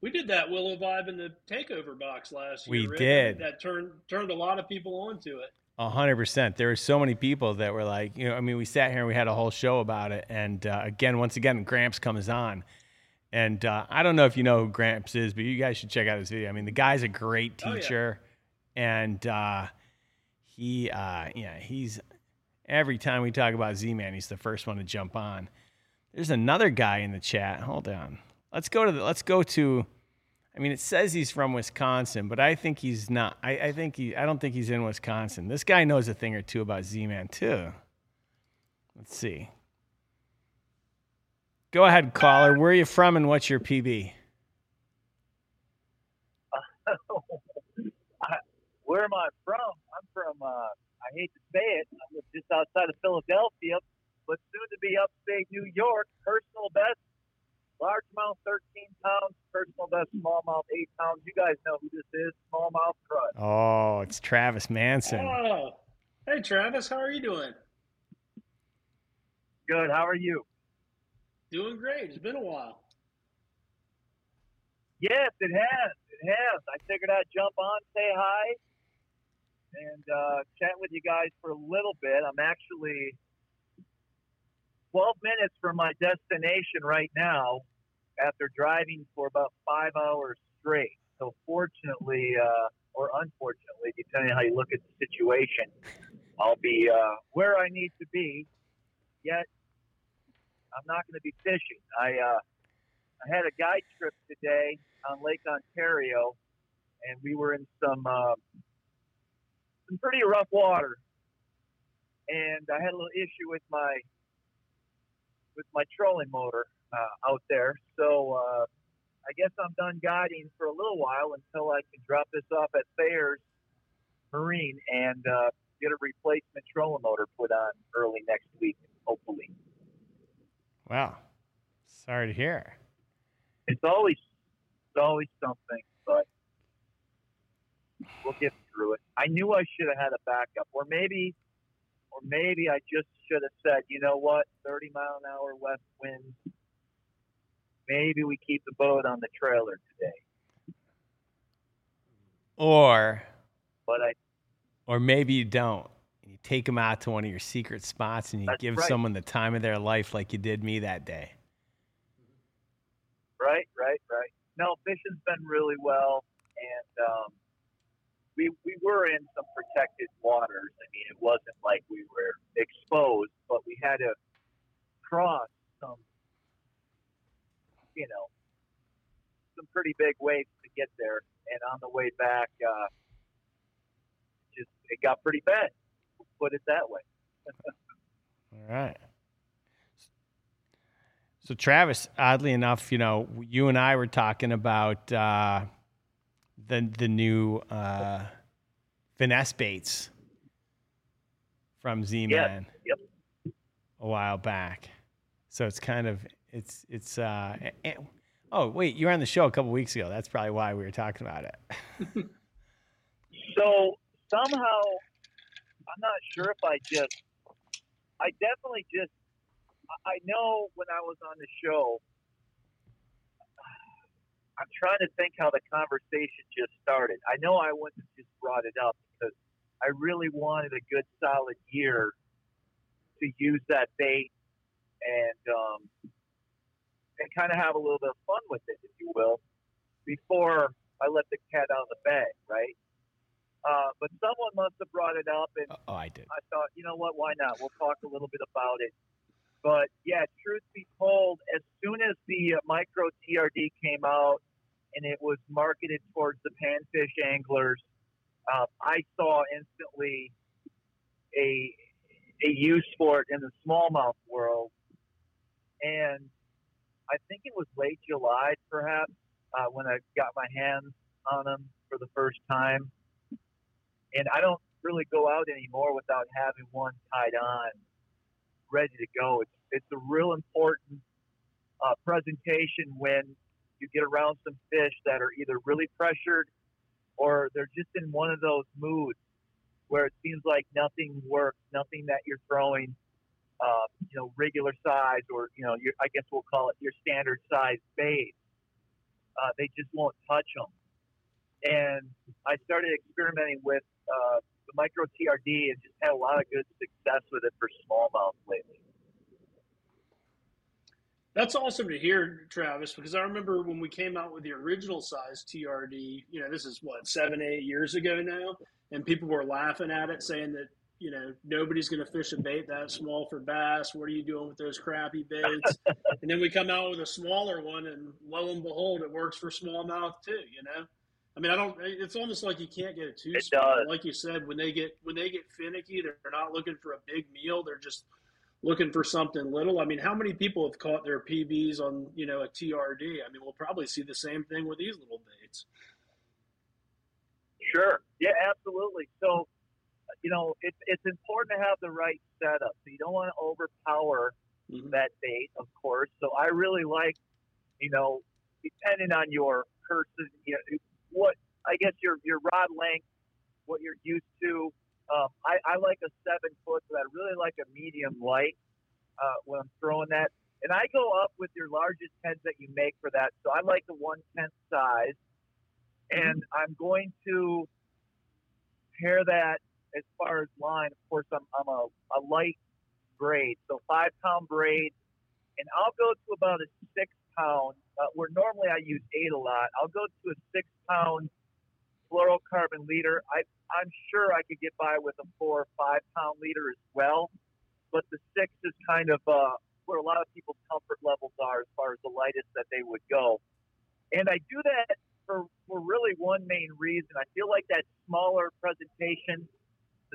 We did that Willow Vibe in the takeover box last We year. Rick. did. That turned turned a lot of people onto it. A hundred percent. There were so many people that were like, you know, I mean, we sat here and we had a whole show about it. And uh, again, once again, Gramps comes on. And uh, I don't know if you know who Gramps is, but you guys should check out his video. I mean, the guy's a great Oh, yeah. teacher. And uh, he, uh, yeah, he's every time we talk about Z-Man, he's the first one to jump on. There's another guy in the chat. Hold on. Let's go to the, let's go to, I mean, it says he's from Wisconsin, but I think he's not. I, I think he. I don't think he's in Wisconsin. This guy knows a thing or two about Z-Man too. Let's see. Go ahead, caller. Where are you from, and what's your PB? Where am I from? I'm from, uh, I hate to say it, I live just outside of Philadelphia, but soon to be upstate New York. Personal best, largemouth 13 pounds, personal best, smallmouth 8 pounds. You guys know who this is, smallmouth crud. Oh, it's Travis Manson. Oh, hey Travis, how are you doing? Good, how are you? Doing great. It's been a while. Yes, it has. It has. I figured I'd jump on, say hi, and uh, chat with you guys for a little bit. I'm actually 12 minutes from my destination right now after driving for about five hours straight. So, fortunately, uh, or unfortunately, depending on how you look at the situation, I'll be uh, where I need to be. Yet, I'm not going to be fishing. I uh, I had a guide trip today on Lake Ontario, and we were in some uh, some pretty rough water. and I had a little issue with my with my trolling motor uh, out there. So uh, I guess I'm done guiding for a little while until I can drop this off at Thayer's Marine and uh, get a replacement trolling motor put on early next week, hopefully. Wow. Sorry to hear. It's always it's always something, but we'll get through it. I knew I should have had a backup, or maybe, or maybe I just should have said, you know what, 30 mile an hour west wind. Maybe we keep the boat on the trailer today. Or, But I, or maybe you don't. You take them out to one of your secret spots and you give right. someone the time of their life, like you did me that day. right, right, right. No, fishing's been really well, and um, we we were in some protected waters. I mean, it wasn't like we were exposed, but we had to cross some, you know, some pretty big waves to get there. And on the way back, uh, just it got pretty bad. We'll put it that way. All right. So Travis, oddly enough, you know, you and I were talking about uh, the the new uh, finesse baits from Z-Man Yep. a while back. So it's kind of it's it's uh, oh wait, you were on the show a couple weeks ago. That's probably why we were talking about it. So somehow, I'm not sure if I just, I definitely just, I know when I was on the show, I'm trying to think how the conversation just started. I know I wouldn't have just brought it up because I really wanted a good solid year to use that bait and um, and kind of have a little bit of fun with it, if you will, before I let the cat out of the bag, right? Uh, but someone must have brought it up, and oh, I did. I thought, you know what, why not? We'll talk a little bit about it. But yeah, truth be told, as soon as the uh, micro TRD came out and it was marketed towards the panfish anglers, uh, I saw instantly a a use for it in the smallmouth world. And I think it was late July, perhaps, uh, when I got my hands on them for the first time. And I don't really go out anymore without having one tied on, ready to go. It's it's a real important uh, presentation when you get around some fish that are either really pressured or they're just in one of those moods where it seems like nothing works, nothing that you're throwing, uh, you know, regular size or you know, your, I guess we'll call it your standard size bait. Uh, they just won't touch them. And I started experimenting with uh, the micro TRD and just had a lot of good success with it for smallmouth lately. That's awesome to hear, Travis, because I remember when we came out with the original size TRD, you know, this is what, seven, eight years ago now, and people were laughing at it, saying that, you know, nobody's going to fish a bait that small for bass. What are you doing with those crappy baits? and then we come out with a smaller one, and lo and behold, it works for smallmouth too, you know? I mean, I don't. It's almost like you can't get it too It small. does. Like you said, when they get when they get finicky, they're not looking for a big meal. They're just looking for something little. I mean, how many people have caught their PBs on you know a TRD? I mean, we'll probably see the same thing with these little baits. Sure. Yeah, absolutely. So, you know, it's it's important to have the right setup. So you don't want to overpower Mhm. that bait, of course. So I really like, you know, depending on your person, you know, what I guess your your rod length, what you're used to. Um, I, I like a seven foot, but I really like a medium light uh, when I'm throwing that. And I go up with your largest heads that you make for that. So I like the one tenth size, and I'm going to pair that as far as line. Of course, I'm, I'm a, a light braid, so five pound braid, and I'll go to about a six pound. Uh, where normally I use eight a lot, I'll go to a six pound fluorocarbon leader. I I'm sure I could get by with a four or five pound leader as well, but the six is kind of uh, where a lot of people's comfort levels are as far as the lightest that they would go. And I do that for, for really one main reason. I feel like that smaller presentation,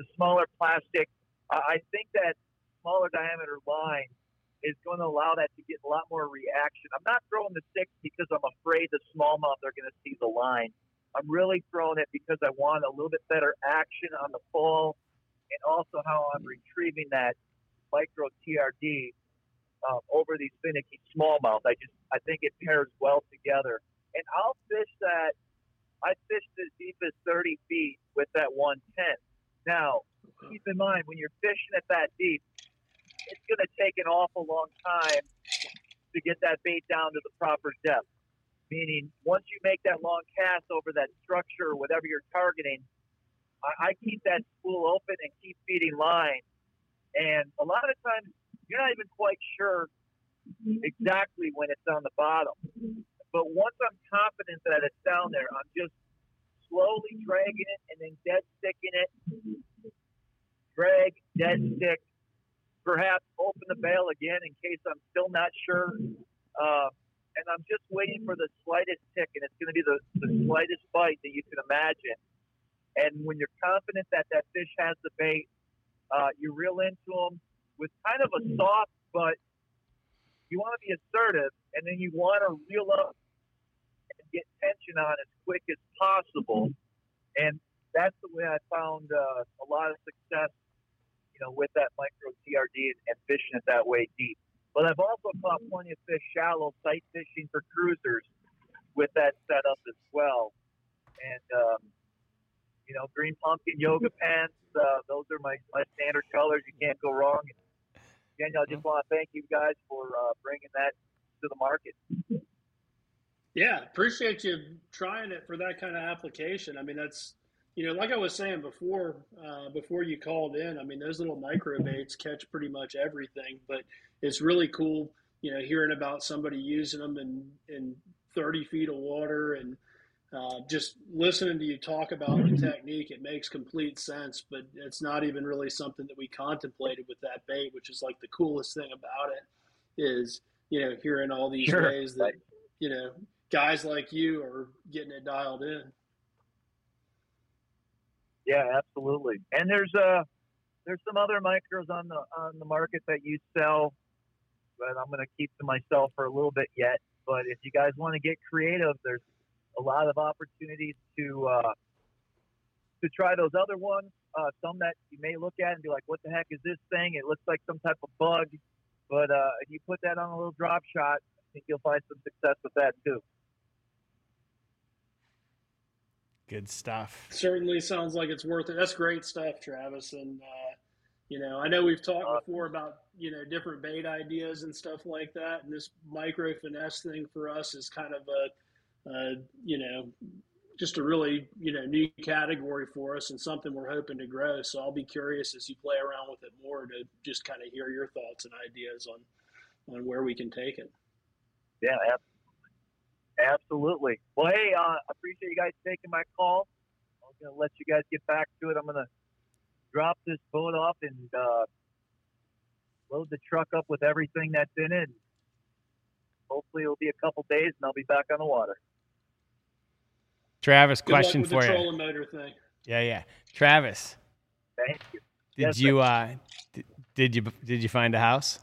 the smaller plastic, I I think that smaller diameter line is going to allow that to get a lot more reaction. I'm not throwing the six because I'm afraid the smallmouth are going to see the line. I'm really throwing it because I want a little bit better action on the fall and also how I'm retrieving that micro TRD um, over these finicky smallmouth. I just I think it pairs well together. And I'll fish that. I fished as deep as 30 feet with that 110. Now, keep in mind when you're fishing at that deep, it's going to take an awful long time to get that bait down to the proper depth. Meaning, once you make that long cast over that structure or whatever you're targeting, I, I keep that spool open and keep feeding line. And a lot of times, you're not even quite sure exactly when it's on the bottom. But once I'm confident that it's down there, I'm just slowly dragging it and then dead sticking it. Drag, dead stick. Perhaps open the bail again in case I'm still not sure. Uh, and I'm just waiting for the slightest tick, and it's going to be the, the slightest bite that you can imagine. And when you're confident that that fish has the bait, uh, you reel into them with kind of a soft, but you want to be assertive, and then you want to reel up and get tension on as quick as possible. And that's the way I found uh, a lot of success, you know, with that micro TRD and, and fishing it that way deep. But I've also caught plenty of fish shallow sight fishing for cruisers with that setup as well. And um, you know, green pumpkin yoga pants. Uh, those are my, my standard colors. You can't go wrong. Daniel, I just want to thank you guys for uh, bringing that to the market. Yeah, appreciate you trying it for that kind of application. I mean, that's you know, like I was saying before, uh, before you called in. I mean, those little micro baits catch pretty much everything, but it's really cool, you know, hearing about somebody using them in in 30 feet of water and uh, just listening to you talk about the technique, it makes complete sense. But it's not even really something that we contemplated with that bait, which is like the coolest thing about it is you know hearing all these Sure. ways that you know guys like you are getting it dialed in. Yeah, absolutely. And there's uh there's some other micros on the on the market that you sell, but I'm going to keep to myself for a little bit yet. But if you guys want to get creative, there's a lot of opportunities to uh, to try those other ones. Uh, some that you may look at and be like, "What the heck is this thing?" It looks like some type of bug. But uh, if you put that on a little drop shot, I think you'll find some success with that too. Good stuff. Certainly sounds like it's worth it. That's great stuff, Travis. And uh, you know, I know we've talked before about you know different bait ideas and stuff like that. And this micro finesse thing for us is kind of a, uh, you know, just a really you know new category for us and something we're hoping to grow. So I'll be curious as you play around with it more to just kind of hear your thoughts and ideas on on where we can take it. Yeah, ab- absolutely. Well, hey, uh, I appreciate you guys taking my call. I'm going to let you guys get back to it. I'm going to drop this boat off and uh, load the truck up with everything that's in it. Hopefully, it'll be a couple days and I'll be back on the water. Travis, Good luck question with for the you. trolling motor thing. Yeah, yeah. Travis, Thank you. did Yes, you uh did, did you did you find a house?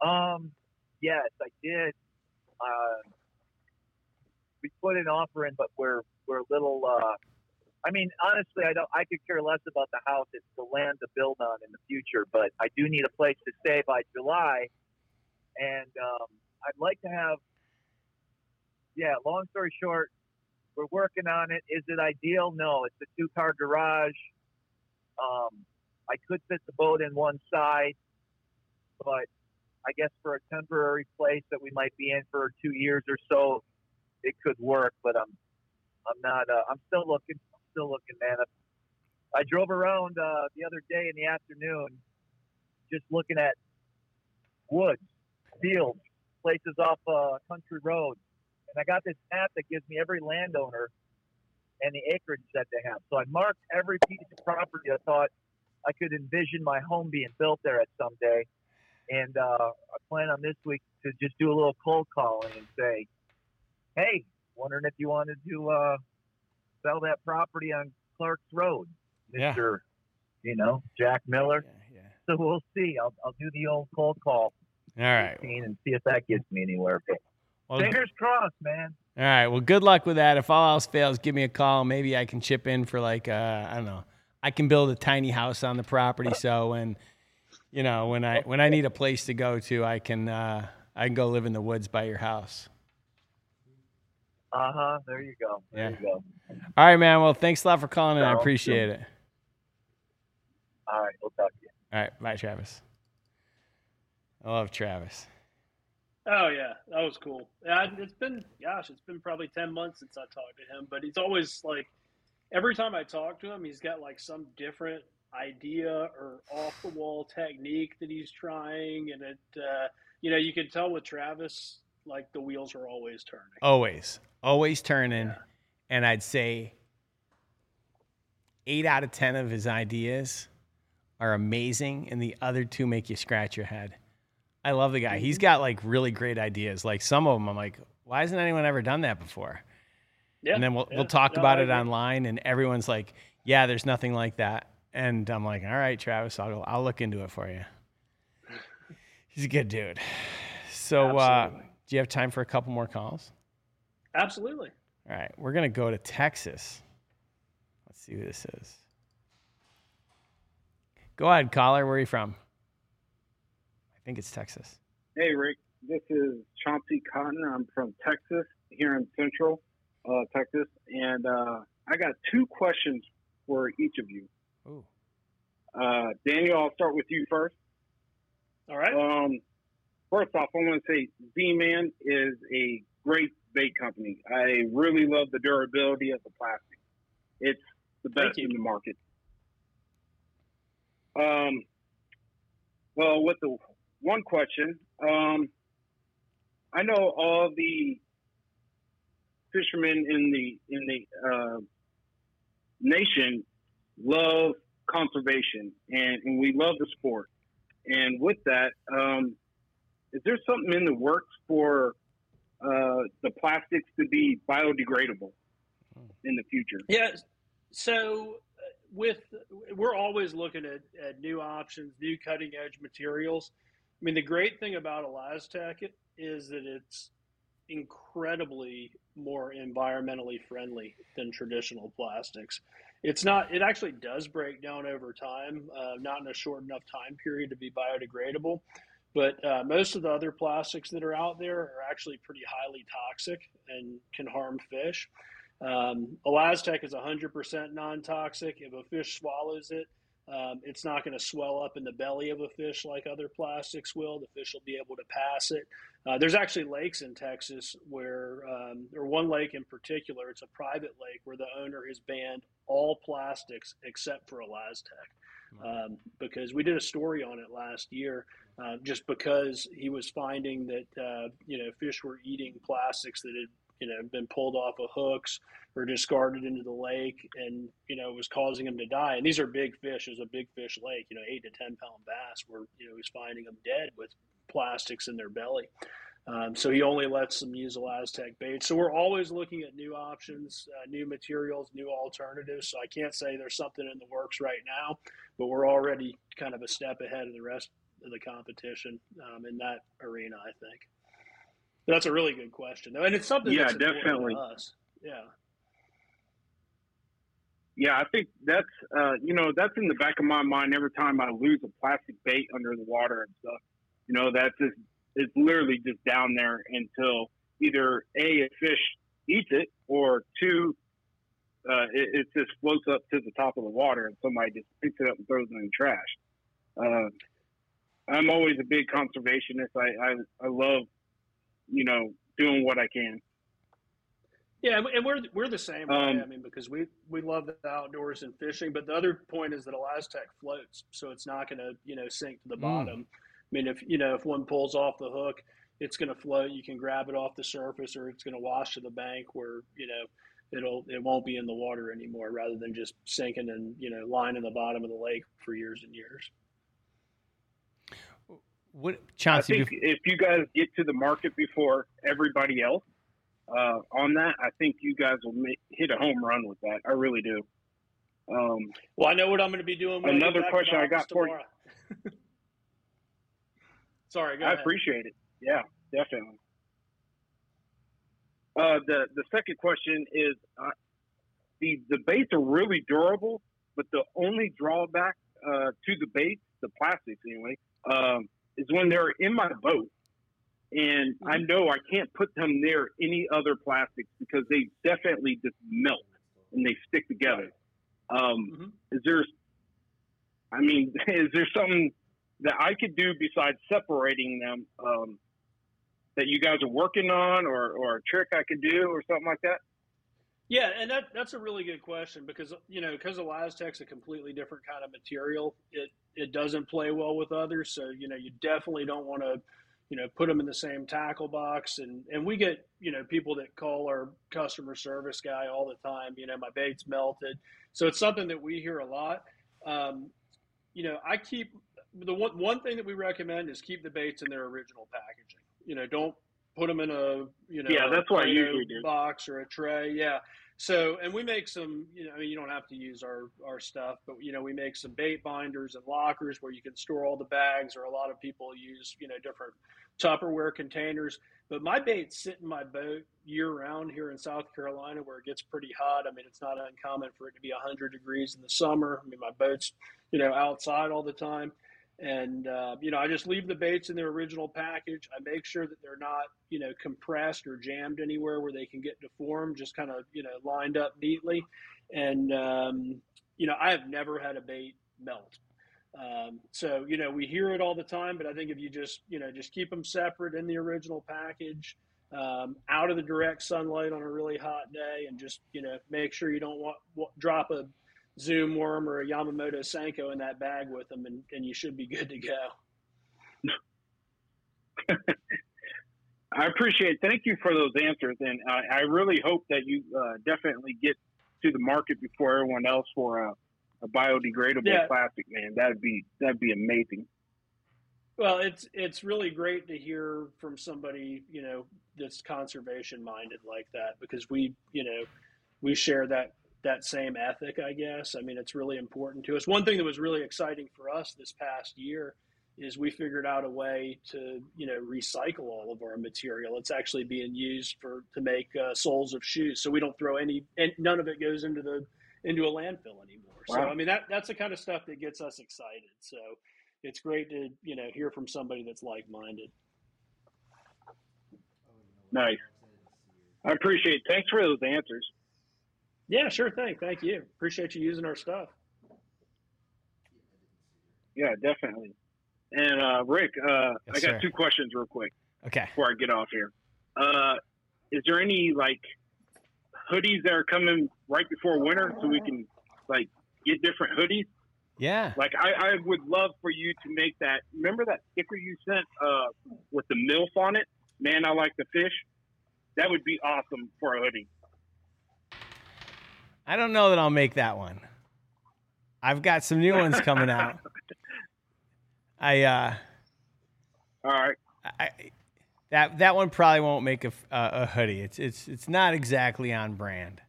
Um, yes, I did. Uh, we put an offer in, but we're we're a little. Uh, I mean, honestly, I don't. I could care less about the house. It's the land to build on in the future. But I do need a place to stay by July, and um, I'd like to have. Yeah. Long story short, we're working on it. Is it ideal? No. It's a two-car garage. Um, I could fit the boat in one side, but I guess for a temporary place that we might be in for two years or so, it could work. But I'm, I'm not. Uh, I'm still looking. Still looking, man. I, drove around uh, the other day in the afternoon, just looking at woods, fields, places off uh, country roads, and I got this map that gives me every landowner and the acreage that they have. So I marked every piece of property I thought I could envision my home being built there at some day and uh, I plan on this week to just do a little cold calling and say, "Hey, wondering if you wanted to uh, sell that property on Clark's Road." Yeah. Mr. You know, Jack Miller. Yeah, yeah. So we'll see. I'll, I'll do the old cold call All right. and see if that gets me anywhere. But Well, fingers crossed, man. All right. Well, good luck with that. If all else fails, give me a call. Maybe I can chip in for like uh, I don't know. I can build a tiny house on the property, so when you know when I when I need a place to go to, I can uh, I can go live in the woods by your house. Uh huh. There you go. There Yeah. you go. All right, man. Well, thanks a lot for calling, and I appreciate it. All right. We'll talk to you. All right, bye, Travis. I love Travis. Oh yeah, that was cool. Yeah, it's been gosh, it's been probably ten months since I talked to him, but he's always like every time I talk to him, he's got like some different idea or off the wall technique that he's trying, and it uh, you know you can tell with Travis like the wheels are always turning. Always, always turning, Yeah. and I'd say eight out of ten of his ideas are amazing, and the other two make you scratch your head. I love the guy. He's got like really great ideas. Like some of them, I'm like, why hasn't anyone ever done that before? Yeah, and then we'll yeah. we'll talk No, about it online, and everyone's like, "Yeah, there's nothing like that." And I'm like, "All right, Travis, I'll I'll look into it for you." He's a good dude. So, uh. Do you have time for a couple more calls? Absolutely. All right, we're gonna go to Texas. Let's see who this is. Go ahead, caller. Where are you from? I think it's Texas. Hey, Rick. This is Chauncey Cotton. I'm from Texas, here in Central uh, Texas, and uh, I got two questions for each of you. Ooh. Uh, Daniel, I'll start with you first. All right. Um, first off, I want to say Z-Man is a great bait company. I really love the durability of the plastic. It's the best in the market. Um, well, with the one question, um, I know all the fishermen in the in the uh, nation love conservation and, and we love the sport. And with that, um, is there something in the works for uh, the plastics to be biodegradable in the future? Yeah. So uh, with we're always looking at, at new options, new cutting edge materials. I mean, the great thing about ElaZtech is that it's incredibly more environmentally friendly than traditional plastics. It's not. It actually does break down over time, uh, not in a short enough time period to be biodegradable. But uh, most of the other plastics that are out there are actually pretty highly toxic and can harm fish. Um, ElaZtech is 100% non-toxic. If a fish swallows it, um, it's not going to swell up in the belly of a fish like other plastics will. The fish will be able to pass it. Uh, there's actually lakes in Texas where, um, or one lake in particular, it's a private lake where the owner has banned all plastics except for ElaZtech. Um, because we did a story on it last year, uh, just because he was finding that uh, you know fish were eating plastics that had you know been pulled off of hooks or discarded into the lake, and you know was causing them to die. And these are big fish. It was a big fish lake, you know, eight to ten pound bass, where you know he was finding them dead with plastics in their belly. Um, so he only lets them use ElaZtech bait. So we're always looking at new options, uh, new materials, new alternatives. So I can't say there's something in the works right now, but we're already kind of a step ahead of the rest of the competition um, in that arena. I think that's a really good question, though, and it's something. Yeah, that's important to definitely. Us. Yeah. Yeah, I think that's uh, you know that's in the back of my mind every time I lose a plastic bait under the water and stuff. You know that's just it's literally just down there until either a a fish eats it or two uh, it, it just floats up to the top of the water and somebody just picks it up and throws it in the trash. Uh, I'm always a big conservationist. I, I I love you know doing what I can. Yeah, and- we're we're the same way. Um, I mean, because we we love the outdoors and fishing, but the other point is that ElaZtech floats, so it's not going to you know sink to the Mm. bottom. I mean, if you know if one pulls off the hook, it's going to float. You can grab it off the surface, or it's going to wash to the bank where you know it'll it won't be in the water anymore, rather than just sinking and you know lying in the bottom of the lake for years and years. What I Chauncey? think if you guys get to the market before everybody else uh, on that, I think you guys will make, hit a home run with that. I really do. Um, Well, I know what I'm going to be doing. When I get Another question I got office for you. Sorry, go I ahead. appreciate it. Yeah, definitely. Uh, the the second question is uh, the the baits are really durable, but the only drawback uh, to the baits, the plastics anyway, um, is when they're in my boat, and I know I can't put them near any other plastics because they definitely just melt and they stick together. Um, Is there? I mean, is there something that I could do besides separating them um, that you guys are working on, or, or a trick I could do, or something like that? Yeah, and that that's a really good question because you know because ElaZtech's a completely different kind of material. It it doesn't play well with others, so you know you definitely don't want to you know put them in the same tackle box. And and we get you know people that call our customer service guy all the time. You know my bait's melted, so it's something that we hear a lot. Um, you know I keep the one one thing that we recommend is keep the baits in their original packaging. You know don't put them in a you know Yeah, that's what I usually do. box or a tray. Yeah. So, and we make some, you know, I mean, you don't have to use our, our stuff, but, you know, we make some bait binders and lockers where you can store all the bags, or a lot of people use, you know, different Tupperware containers. But my baits sit in my boat year round here in South Carolina where it gets pretty hot. I mean, it's not uncommon for it to be 100 degrees in the summer. I mean, my boat's, you know, outside all the time. And, uh, you know, I just leave the baits in their original package. I make sure that they're not, you know, compressed or jammed anywhere where they can get deformed, just kind of, you know, lined up neatly. And, um, you know, I have never had a bait melt. Um, so, you know, we hear it all the time, but I think if you just, you know, just keep them separate in the original package, um, out of the direct sunlight on a really hot day, and just, you know, make sure you don't want, drop a Zoom worm or a Yamamoto Senko in that bag with them, and, and you should be good to go. I appreciate. Thank you for those answers, and I, I really hope that you uh, definitely get to the market before everyone else for a, a biodegradable Yeah. plastic. Man, that'd be that'd be amazing. Well, it's it's really great to hear from somebody you know that's conservation minded like that because we you know we share that that same ethic. I guess I mean it's really important to us. One thing that was really exciting for us this past year is we figured out a way to you know recycle all of our material. It's actually being used for to make uh, soles of shoes, so we don't throw any and none of it goes into the into a landfill anymore. So I mean that that's the kind of stuff that gets us excited. So it's great to you know hear from somebody that's like minded. Nice. I appreciate. it. Thanks for those answers. Yeah, sure thing. Thank you. Appreciate you using our stuff. Yeah, definitely. And uh, Rick, uh, Yes, I got sir. two questions real quick Okay. before I get off here. Uh, is there any like hoodies that are coming right before winter so we can like get different hoodies? Yeah. Like I, I would love for you to make that. Remember that sticker you sent uh, with the MILF on it? Man, I like the fish. That would be awesome for a hoodie. I don't know that I'll make that one. I've got some new ones coming out. I uh All right. I that that one probably won't make a a hoodie. It's it's it's not exactly on brand.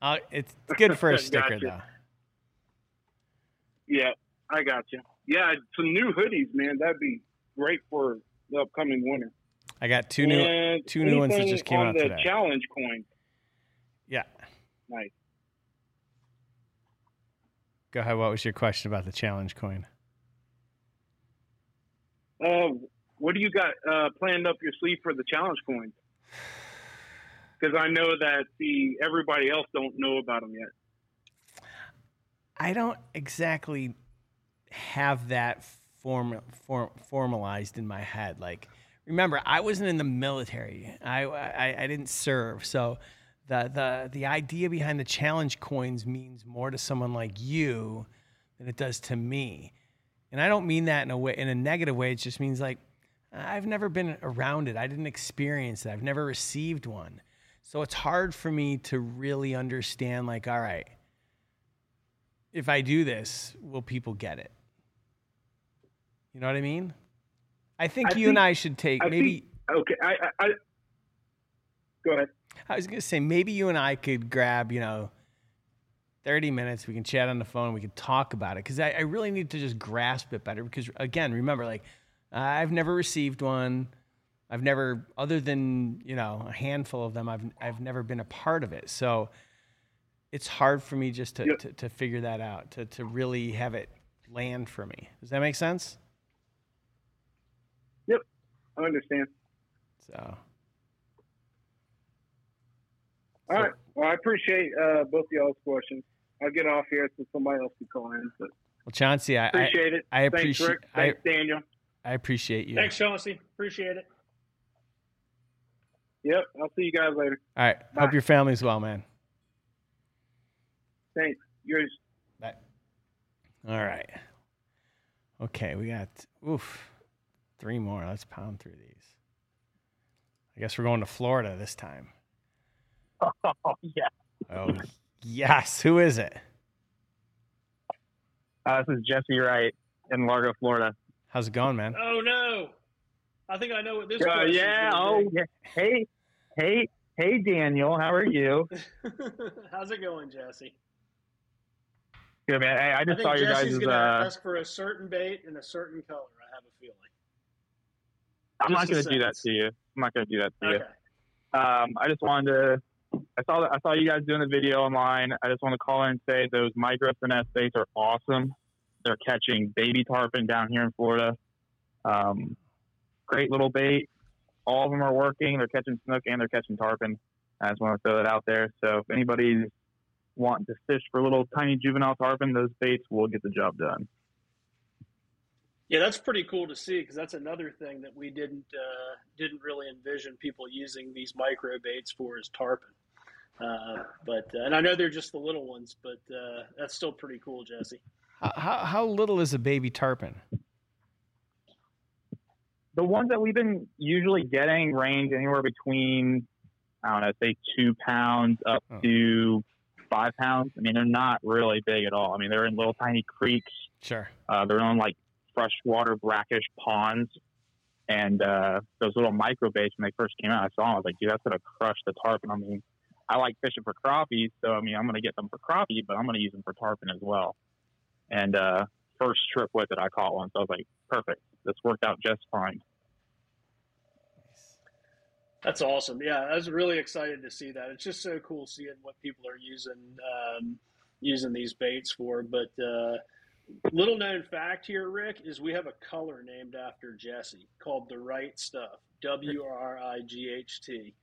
Uh, it's good for a sticker Gotcha. though. Yeah, I got you. Yeah, some new hoodies, man. That'd be great for the upcoming winter. I got two new And two new ones that just came on out the today. challenge coin. Yeah. Nice. Go ahead. What was your question about the challenge coin? Uh, what do you got uh, planned up your sleeve for the challenge coins? Because I know that the everybody else don't know about them yet. I don't exactly have that form, form formalized in my head. Like, remember, I wasn't in the military. I, I I didn't serve, so the the the idea behind the challenge coins means more to someone like you than it does to me. And I don't mean that in a way in a negative way. It just means like I've never been around it. I didn't experience it. I've never received one. So it's hard for me to really understand like all right, if I do this, will people get it? You know what I mean? I think I you and I should take I maybe think- okay, I, I, I go ahead. I was gonna say maybe you and I could grab, you know, 30 minutes. We can chat on the phone. We can talk about it because I, I really need to just grasp it better. Because again, remember, like I've never received one. I've never, other than you know a handful of them, I've I've never been a part of it. So it's hard for me just to, Yep. to, to figure that out, to, to really have it land for me. Does that make sense? Yep, I understand. So All right. Well, I appreciate uh, both y'all's questions. I'll get off here so somebody else can call in. But well, Chauncey, I, I, appreciate it. I Thanks, appreciate Rick. I, Thanks, Daniel. I appreciate you. Thanks, Chauncey. Appreciate it. Yep. I'll see you guys later. All right. Bye. Hope your family's well, man. Thanks. Yours. Bye. All right. Okay, we got oof three more. Let's pound through these. I guess we're going to Florida this time. Oh yeah. Oh yes. Who is it? Uh, this is Jesse Wright in Largo, Florida. How's it going, man? Oh no, I think I know what this. Uh, yeah. gonna Oh yeah. Hey, hey, hey, Daniel. How are you? How's it going, Jesse? Good man. Hey, I I just think saw your Jesse's gonna uh, ask for a certain bait and a certain color. I have a feeling. I'm not gonna do that to you. I'm not going to do that to Okay. you. Um, I just wanted to. I saw that I saw you guys doing the video online. I just want to call in and say those micro finesse baits are awesome. They're catching baby tarpon down here in Florida. Um, great little bait. All of them are working. They're catching snook and they're catching tarpon. I just want to throw that out there. So if anybody's wanting to fish for little tiny juvenile tarpon, those baits will get the job done. Yeah, that's pretty cool to see because that's another thing that we didn't uh, didn't really envision people using these micro baits for is tarpon. Uh, but uh, and I know they're just the little ones, but uh, that's still pretty cool, Jesse. How, how, how little is a baby tarpon? the ones that we've been usually getting range anywhere between I don't know, say two pounds up Oh. to five pounds. I mean, they're not really big at all. I mean, they're in little tiny creeks. Sure. Uh, they're on like freshwater brackish ponds. And uh, those little micro baits, when they first came out, I saw them. I was like, dude, that's to crush the tarpon. I mean, I like fishing for crappies. So, I mean, I'm to get them for crappie, but I'm to use them for tarpon as well. And uh, first trip with it, I caught one. So I was like, perfect. This worked out just fine. That's awesome. Yeah, I was really excited to see that. It's just so cool seeing what people are using um, using these baits for. But uh, little known fact here, Rick, is we have a color named after Jesse called the Right Stuff. W R I G H T.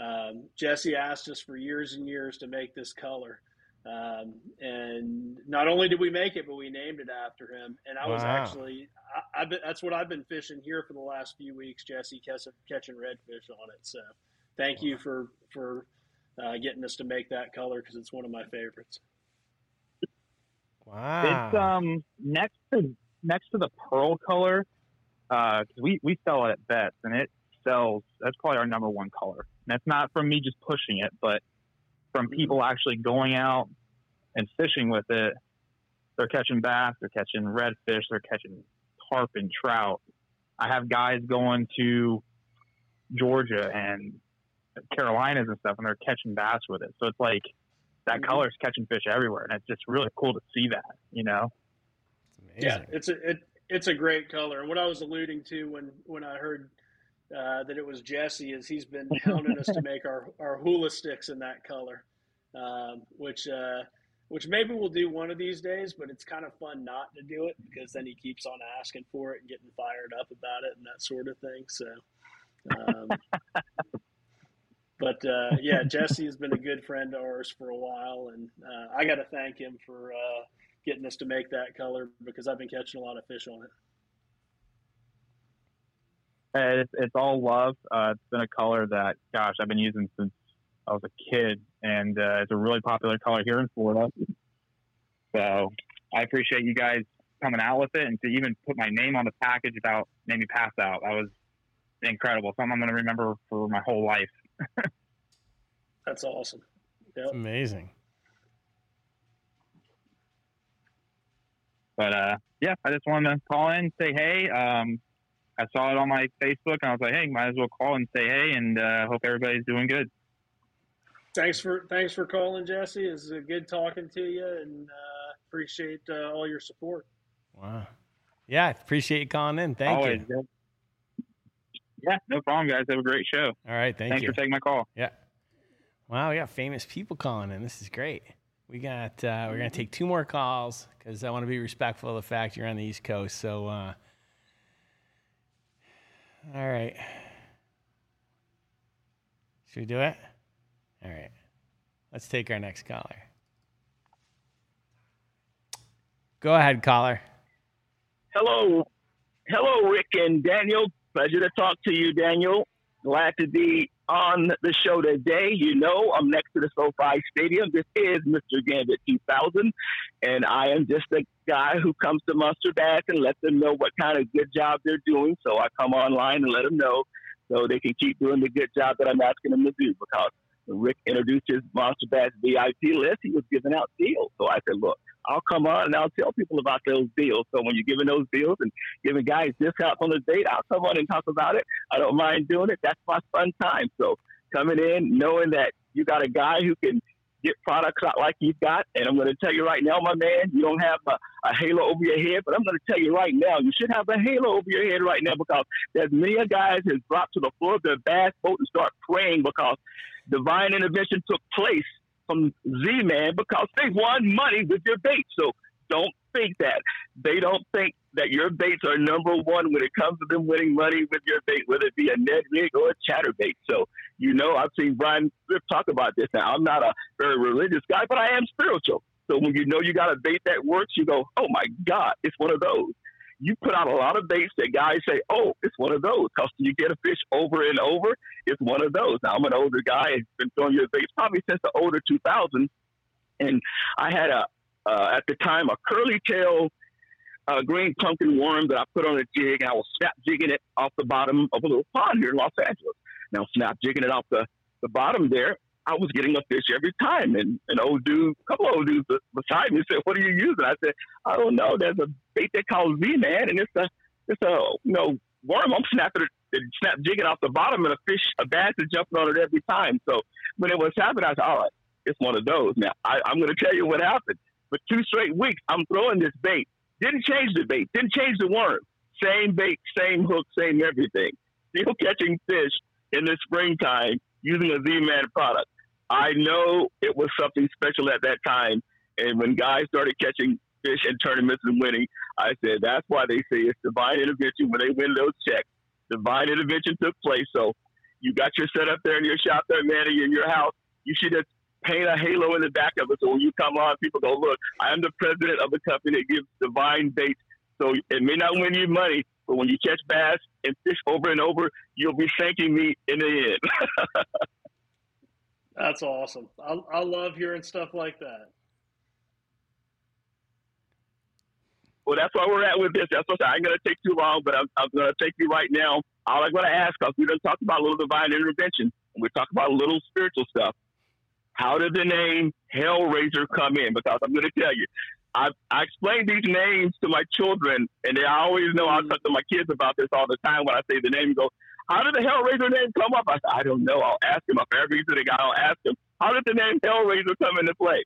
Um, Jesse asked us for years and years to make this color. Um, and not only did we make it, but we named it after him. And I was actually, I, I've been, that's what I've been fishing here for the last few weeks, Jesse, catching, catching redfish on it. So thank you for, for uh, getting us to make that color because it's one of my favorites. Wow. It's um next to next to the pearl color, because we we sell it at Vets, and it sells. That's probably our number one color. And that's not from me just pushing it, but from people actually going out and fishing with it. They're catching bass, they're catching redfish, they're catching tarpon, trout. I have guys going to Georgia and Carolinas and stuff, and they're catching bass with it. So it's like that Mhm. color's catching fish everywhere, and it's just really cool to see that. You know, It's Yeah, it's a it, it's a great color. And what I was alluding to when when I heard uh, that it was Jesse is he's been hounding us to make our our hula sticks in that color, um, which uh, which maybe we'll do one of these days. But it's kind of fun not to do it because then he keeps on asking for it and getting fired up about it and that sort of thing. So. Um, but uh, yeah, Jesse has been a good friend of ours for a while, and uh, I got to thank him for uh, getting us to make that color because I've been catching a lot of fish on it. It's, it's all love. Uh, it's been a color that, gosh, I've been using since I was a kid, and uh, it's a really popular color here in Florida. So I appreciate you guys coming out with it, and to even put my name on the package about made me pass out. That was incredible. Something I'm going to remember for my whole life. That's awesome. Yep. It's amazing. But uh, yeah, I just wanted to call in say hey. Um, I saw it on my Facebook and I was like, hey, might as well call and say hey, and uh, hope everybody's doing good. Thanks for thanks for calling, Jesse. It's uh, good talking to you, and uh, appreciate uh, all your support. Wow. Yeah, appreciate you calling in. Thank Always, you. Yeah, no problem, guys. Have a great show. All right, thank you. Thanks you. for taking my call. Yeah. Wow, we got famous people calling in. This is great. We got uh, we're gonna take two more calls because I want to be respectful of the fact you're on the East Coast. So, uh, all right. Should we do it? All right. Let's take our next caller. Go ahead, caller. Hello, hello, Rick and Daniel. Pleasure to talk to you, Daniel. Glad to be on the show today. You know, I'm next to the SoFi Stadium. This is Mr. Gambit 2000, and I am just a guy who comes to Monster Bass and let them know what kind of good job they're doing. So I come online and let them know so they can keep doing the good job that I'm asking them to do because Rick introduced his Monster Bass VIP list, he was giving out deals. So I said, look, I'll come on and I'll tell people about those deals. So when you're giving those deals and giving guys discounts on the date, I'll come on and talk about it. I don't mind doing it. That's my fun time. So coming in, knowing that you got a guy who can get products out like you've got. And I'm going to tell you right now, my man, you don't have a, a halo over your head, but I'm going to tell you right now, you should have a halo over your head right now because there's many guys has dropped to the floor of their bass boat and start praying because divine intervention took place from Z-Man because they won money with your bait. So don't think that. They don't think that your baits are number one when it comes to them winning money with your bait, whether it be a Ned rig or a chatterbait. So, you know, I've seen Brian Swift talk about this now. I'm not a very religious guy, but I am spiritual. So when you know you got a bait that works, you go, oh my God, it's one of those. You put out a lot of baits that guys say, oh, it's one of those. Because you get a fish over and over, it's one of those. Now, I'm an older guy. I've been throwing your baits probably since the older 2000s. And I had a, uh, at the time, a curly tail uh, green pumpkin worm that I put on a jig, and I was snap jigging it off the bottom of a little pond here in Los Angeles. Now, snap jigging it off the, the bottom there, I was getting a fish every time. And an old dude, a couple old dudes beside me said, What are you using? I said, I don't know. There's a bait they call Z-Man, and it's a, it's a, you know, worm. I'm snapping it, snap jigging off the bottom, and a fish, a bass is jumping on it every time. So when it was happening, I said, All right, it's one of those. Now, I, I'm going to tell you what happened. For two straight weeks, I'm throwing this bait. Didn't change the bait. Didn't change the worm. Same bait, same hook, same everything. Still catching fish in the springtime using a Z-Man product. I know it was something special at that time. And when guys started catching fish and tournaments and winning, I said, that's why they say it's divine intervention when they win those checks. Divine intervention took place. So you got your setup there in your shop there, man, in your house. You should have paint a halo in the back of it. So when you come on, people go, look, I am the president of a company that gives divine baits. So it may not win you money, but when you catch bass and fish over and over, you'll be thanking me in the end. That's awesome. I, I love hearing stuff like that. Well, that's where we're at with this. That's what I am going to take too long, but I'm, I'm going to take you right now. All I'm going to ask, because we done talked about a little divine intervention, and we talked about a little spiritual stuff. How did the name Hellraiser come in? Because I'm going to tell you, I, I explain these names to my children, and they always know I'll mm-hmm. talk to my kids about this all the time when I say the name. Go, how did the Hellraiser name come up? I said, I don't know. I'll ask him. If I ever the guy, I'll ask him, how did the name Hellraiser come into play?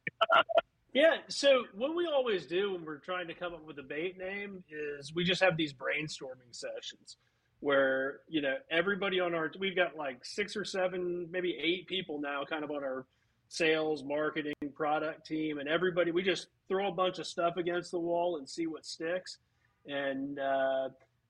yeah. So what we always do when we're trying to come up with a bait name is we just have these brainstorming sessions where you know everybody on our we've got like six or seven, maybe eight people now, kind of on our sales, marketing, product team, and everybody. We just throw a bunch of stuff against the wall and see what sticks. And uh,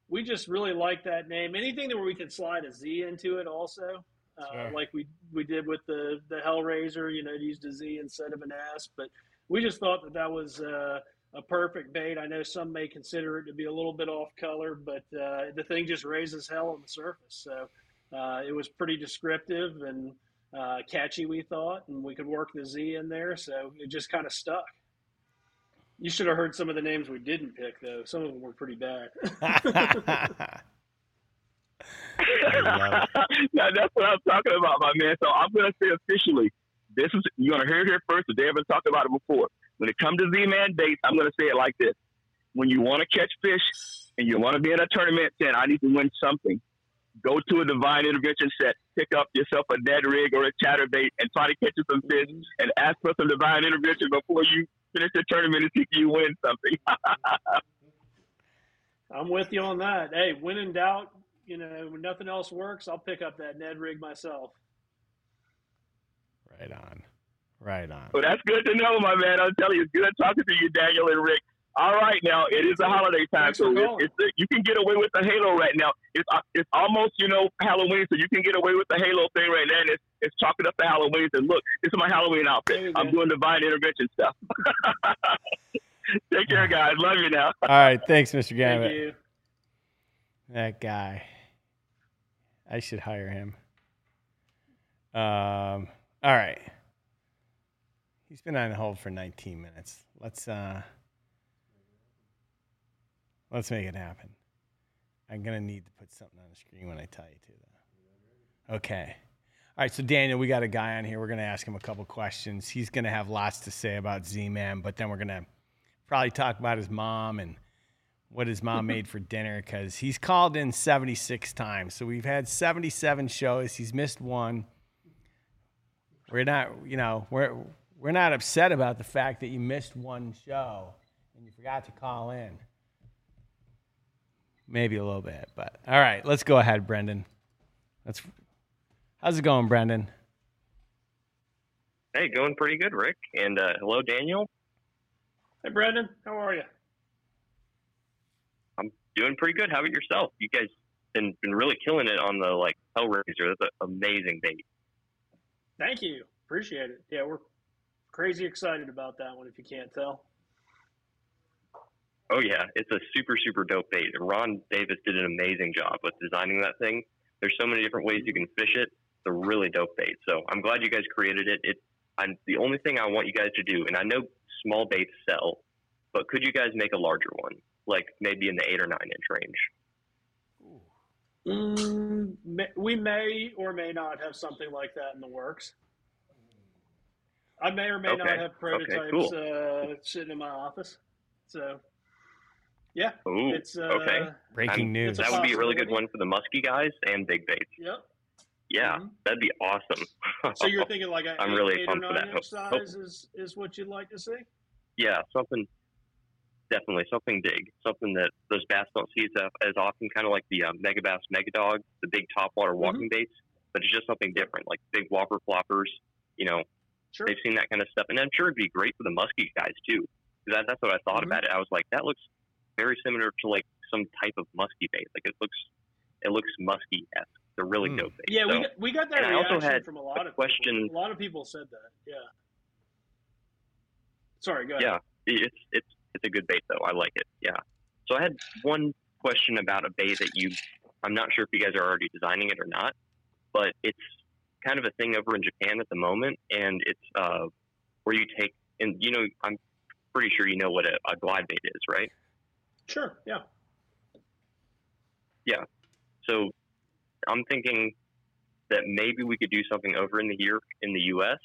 we just really like that name. Anything that where we can slide a Z into it, also, uh, sure. like we we did with the the Hellraiser. You know, used a Z instead of an S. But we just thought that that was. Uh, a perfect bait. I know some may consider it to be a little bit off color, but uh, the thing just raises hell on the surface. So uh, it was pretty descriptive and uh, catchy, we thought, and we could work the Z in there, so it just kind of stuck. You should have heard some of the names we didn't pick, though. Some of them were pretty bad. now, that's what I'm talking about, my man. So I'm going to say officially, this is you're to hear it here first, they haven't talked about it before. When it comes to Z-Man dates, I'm going to say it like this: When you want to catch fish and you want to be in a tournament, saying I need to win something, go to a divine intervention set, pick up yourself a Ned rig or a chatterbait, and try to catch you some fish, and ask for some divine intervention before you finish the tournament and see if you win something. I'm with you on that. Hey, when in doubt, you know, when nothing else works, I'll pick up that Ned rig myself. Right on. Right on. Well, that's good to know, my man. I'm telling you, it's good talking to you, Daniel and Rick. All right, now it is a holiday time, Thanks so it's, it's you can get away with the halo right now. It's uh, it's almost you know Halloween, so you can get away with the halo thing right now. And it's it's chalking up the Halloween. And look, this is my Halloween outfit. I'm go. doing divine intervention stuff. Take care, guys. Love you now. All right. Thanks, Mr. Thank Gambit. you. That guy. I should hire him. Um. All right. He's been on hold for 19 minutes. Let's uh. Let's make it happen. I'm gonna need to put something on the screen when I tell you to, though. Okay. All right, so Daniel, we got a guy on here. We're gonna ask him a couple questions. He's gonna have lots to say about Z-Man, but then we're gonna probably talk about his mom and what his mom made for dinner because he's called in 76 times. So we've had 77 shows. He's missed one. We're not, you know, we're we're not upset about the fact that you missed one show and you forgot to call in. Maybe a little bit, but all right, let's go ahead, Brendan. Let's. How's it going, Brendan? Hey, going pretty good, Rick. And uh, hello, Daniel. Hey, Brendan, how are you? I'm doing pretty good. How about yourself? You guys been been really killing it on the like Hellraiser. That's an amazing bait. Thank you. Appreciate it. Yeah, we're crazy excited about that one. If you can't tell. Oh yeah, it's a super super dope bait. Ron Davis did an amazing job with designing that thing. There's so many different ways you can fish it. It's a really dope bait. So I'm glad you guys created it. It. I'm the only thing I want you guys to do, and I know small baits sell, but could you guys make a larger one, like maybe in the eight or nine inch range? Mm, we may or may not have something like that in the works. I may or may not Okay. have Okay, prototypes cool. uh, sitting in my office. So, yeah, Ooh, it's uh, okay. Breaking I'm- news. That would be a really good one for the musky guys and big baits. Yep. Yeah, that'd be awesome. So you're thinking like a I'm eight, really eight or pumped for nine that. inch Hope- size is, is what you'd like to see? yeah, something definitely something big, something that those bass don't see as, as often, kind of like the um, Megabass, mega dog, the big topwater Mm-hmm. walking baits, but it's just something different, like big Whopper Ploppers. You know, Sure. they've seen that kind of stuff, and I'm sure it'd be great for the musky guys too. That, that's what I thought Mhm. about it. I was like, that looks very similar to like some type of musky bait. Like it looks, it looks musky esque. It's a really dope bait. Yeah, we got, we got that and I also had from a lot a of question. people. A lot of people said that. Yeah. Sorry, go ahead. Yeah, it's it's it's a good bait though. I like it. Yeah. So I had one question about a bait that you. I'm not sure if you guys are already designing it or not, but it's kind of a thing over in Japan at the moment, and it's uh, where you take and you know I'm pretty sure you know what a, a glide bait is, right? Sure. Yeah. Yeah. So I'm thinking that maybe we could do something over in the year in the U.S.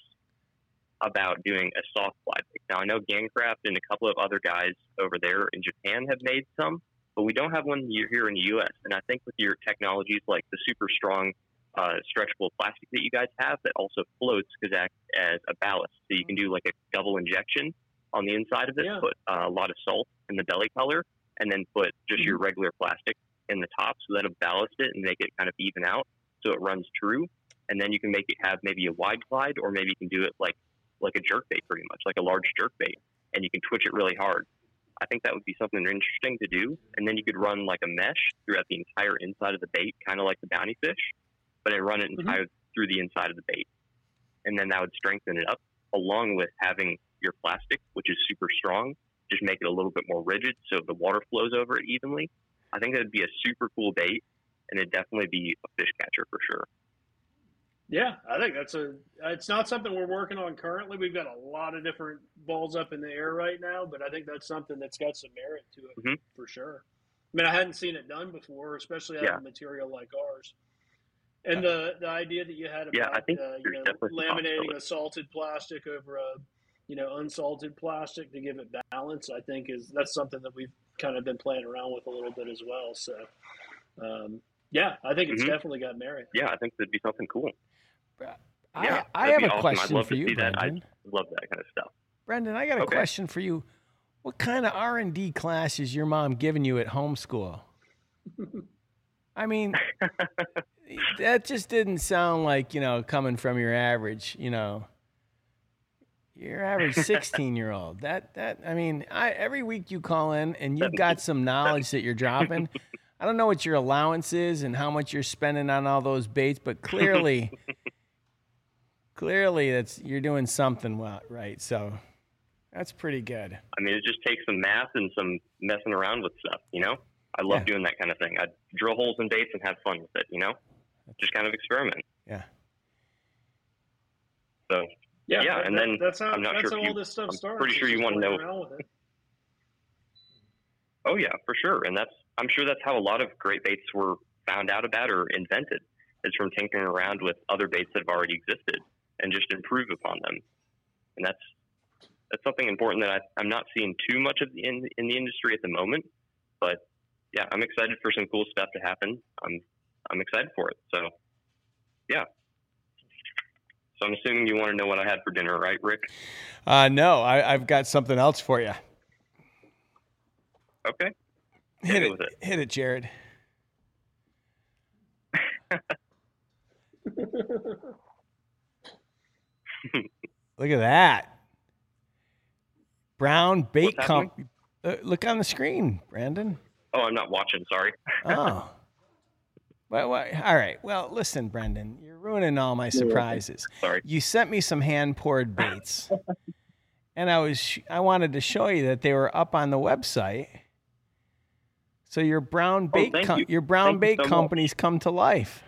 about doing a soft glide bait. Now I know Gan Craft and a couple of other guys over there in Japan have made some, but we don't have one here in the U.S. And I think with your technologies like the super strong uh, stretchable plastic that you guys have that also floats because act as a ballast, so you can do like a double injection on the inside of it, Yeah. put uh, a lot of salt in the belly color, and then put just your mm-hmm. regular plastic in the top, so that'll ballast it and make it kind of even out, so it runs true. And then you can make it have maybe a wide glide, or maybe you can do it like like a jerk bait, pretty much like a large jerk bait, and you can twitch it really hard. I think that would be something interesting to do. And then you could run like a mesh throughout the entire inside of the bait, kind of like the bounty fish, but then run it mm-hmm. entire through the inside of the bait. And then that would strengthen it up, along with having your plastic, which is super strong, just make it a little bit more rigid so the water flows over it evenly. I think that would be a super cool bait, and it'd definitely be a fish catcher for sure. Yeah, I think that's a. It's not something we're working on currently. We've got a lot of different balls up in the air right now, but I think that's something that's got some merit to it Mhm. for sure. I mean, I hadn't seen it done before, especially out Yeah. of material like ours. And the the idea that you had about Yeah, I think uh, you know, laminating a salted plastic over a you know unsalted plastic to give it balance, I think is that's something that we've kind of been playing around with a little bit as well. So, um, Yeah, I think it's Mhm. definitely got merit. Yeah, I think that'd be something cool. I, yeah, I have a awesome. question I'd love for to you, see that. I love that kind of stuff. Brendan, I got a Okay. question for you. What kind of R and D class is your mom giving you at homeschool? I mean, that just didn't sound like you know coming from your average, you know, your average sixteen-year-old. That that I mean, I every week you call in and you've got some knowledge that you're dropping. I don't know what your allowance is and how much you're spending on all those baits, but clearly, clearly that's you're doing something well, right? So that's pretty good. I mean, it just takes some math and some messing around with stuff, you know? I love Yeah. doing that kind of thing. I drill holes in baits and have fun with it, you know? Just kind of experiment. Yeah. So, Yeah, yeah, and that- then that's how I'm not that's sure how if all you, this stuff I'm starts. pretty sure you want to know. around with it. Oh yeah, for sure. And that's I'm sure that's how a lot of great baits were found out about or invented. Is from tinkering around with other baits that have already existed and just improve upon them. And that's that's something important that I, I'm not seeing too much of in in the industry at the moment. But yeah, I'm excited for some cool stuff to happen. I'm I'm excited for it. So yeah. So I'm assuming you want to know what I had for dinner, right, Rick? Uh, no, I, I've got something else for you. Okay. Hit it, it. hit it, Jared. Look at that. Brown bait What's comp. Uh, look on the screen, Brandon. Oh, I'm not watching. Sorry. Oh. Well, well, all right. Well, listen, Brendan, you're ruining all my surprises. Sorry. You sent me some hand poured baits, and I was I wanted to show you that they were up on the website. So your brown bait, Oh, com- you. your brown Thank you bait so much. companies come to life.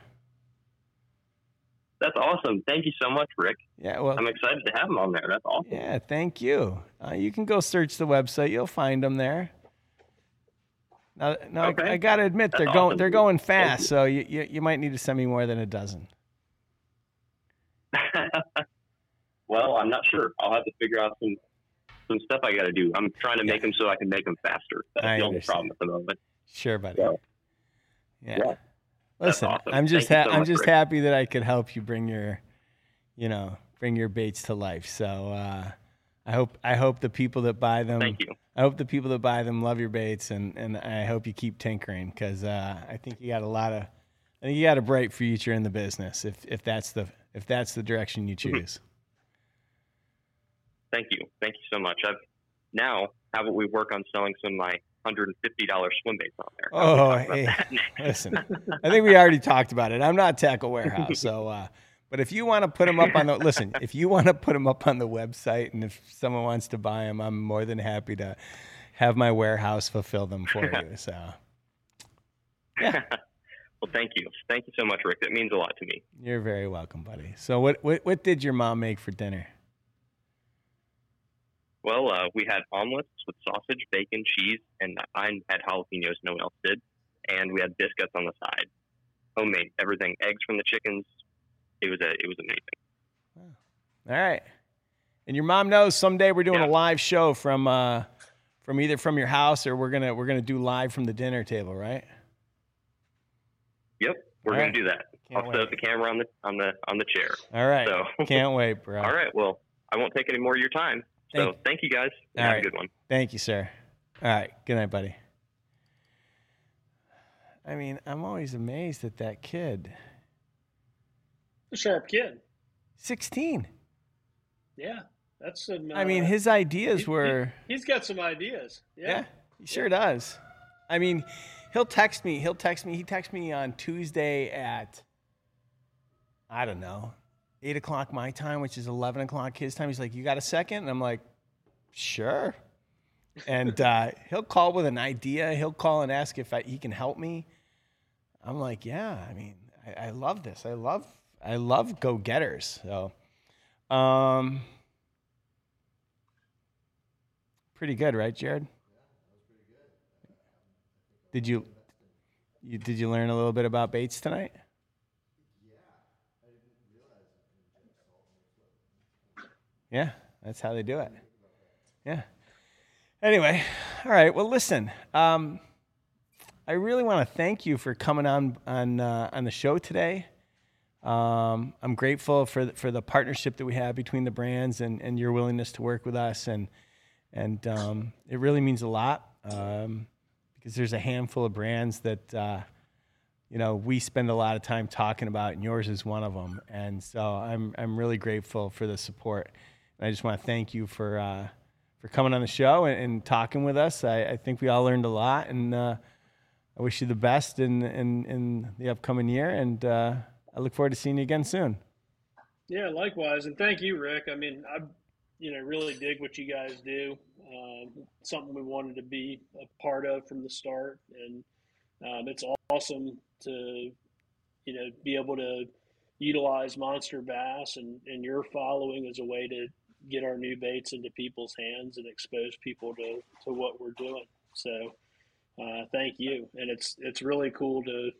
That's awesome. Thank you so much, Rick. Yeah, well, I'm excited to have them on there. That's awesome. yeah, thank you. Uh, you can go search the website; you'll find them there. Now, now Okay. I, I got to admit That's they're going they're going fast, you. so you, you you might need to send me more than a dozen. well, I'm not sure. I'll have to figure out some some stuff I got to do. I'm trying to make them so I can make them faster. That's I the only understand. problem at the moment. Sure, buddy. So, Yeah. yeah. Listen, awesome. I'm just ha- so I'm just happy that I could help you bring your, you know, bring your baits to life. So uh, I hope I hope the people that buy them. Thank you. I hope the people that buy them love your baits, and and I hope you keep tinkering because uh, I think you got a lot of, I think you got a bright future in the business if if that's the if that's the direction you Mm-hmm. choose. Thank you. Thank you so much. I've now how about we work on selling some of my hundred and fifty dollars swim baits on there? How Oh, about we talk hey, listen, I think we already talked about it. I'm not Tackle Warehouse, so. Uh, but if you want to put them up on the listen, if you want to put them up on the website, and if someone wants to buy them, I'm more than happy to have my warehouse fulfill them for you. So well, thank you. Thank you so much, Rick. That means a lot to me. you're very welcome, buddy. So what what, what did your mom make for dinner? Well, uh, we had omelets with sausage, bacon, cheese, and I had jalapenos. No one else did. And we had biscuits on the side, homemade, everything. Eggs from the chickens. It was a, it was amazing. All right. And your mom knows someday we're doing a live show from uh, from either from your house or we're gonna we're gonna do live from the dinner table, right? Yep, we're All gonna right. do that. Can't I'll set up the camera on the on the on the chair. All right. So Can't wait, bro. all right. Well, I won't take any more of your time. So Thank- thank you guys. All Have right. a good one. Thank you, sir. All right. Good night, buddy. I mean, I'm always amazed at that kid. A sharp kid. 16. Yeah, that's some. I mean, uh, his ideas he- were. He, has got some ideas. Yeah. Yeah, he sure does. I mean, he'll text me. He'll text me. He texted me on Tuesday at, I don't know, eight o'clock my time, which is 11 o'clock his time. He's like, You got a second? And I'm like, Sure. And uh, he'll call with an idea. He'll call and ask if I, he can help me. I'm like, Yeah, I mean, I, I love this. I love, I love go getters. So, um, pretty good, right, Jared? Did you, you did you learn a little bit about baits tonight? Yeah, that's how they do it. Yeah. Anyway, all right. Well, listen. Um, I really want to thank you for coming on on uh, on the show today. Um, I'm grateful for the, for the partnership that we have between the brands and, and your willingness to work with us, and and um, it really means a lot um, because there's a handful of brands that uh, you know we spend a lot of time talking about, and yours is one of them. And so I'm I'm really grateful for the support, and I just want to thank you for uh, for coming on the show and, and talking with us. I, I, think we all learned a lot, and uh, I wish you the best in in, in the upcoming year. And uh, I look forward to seeing you again soon. Yeah, likewise, and thank you, Rick. I mean, I you know really dig what you guys do. Um, something we wanted to be a part of from the start, and um, it's awesome to you know be able to utilize monster bass and, and your following as a way to get our new baits into people's hands and expose people to, to what we're doing. So uh, thank you. And it's it's really cool to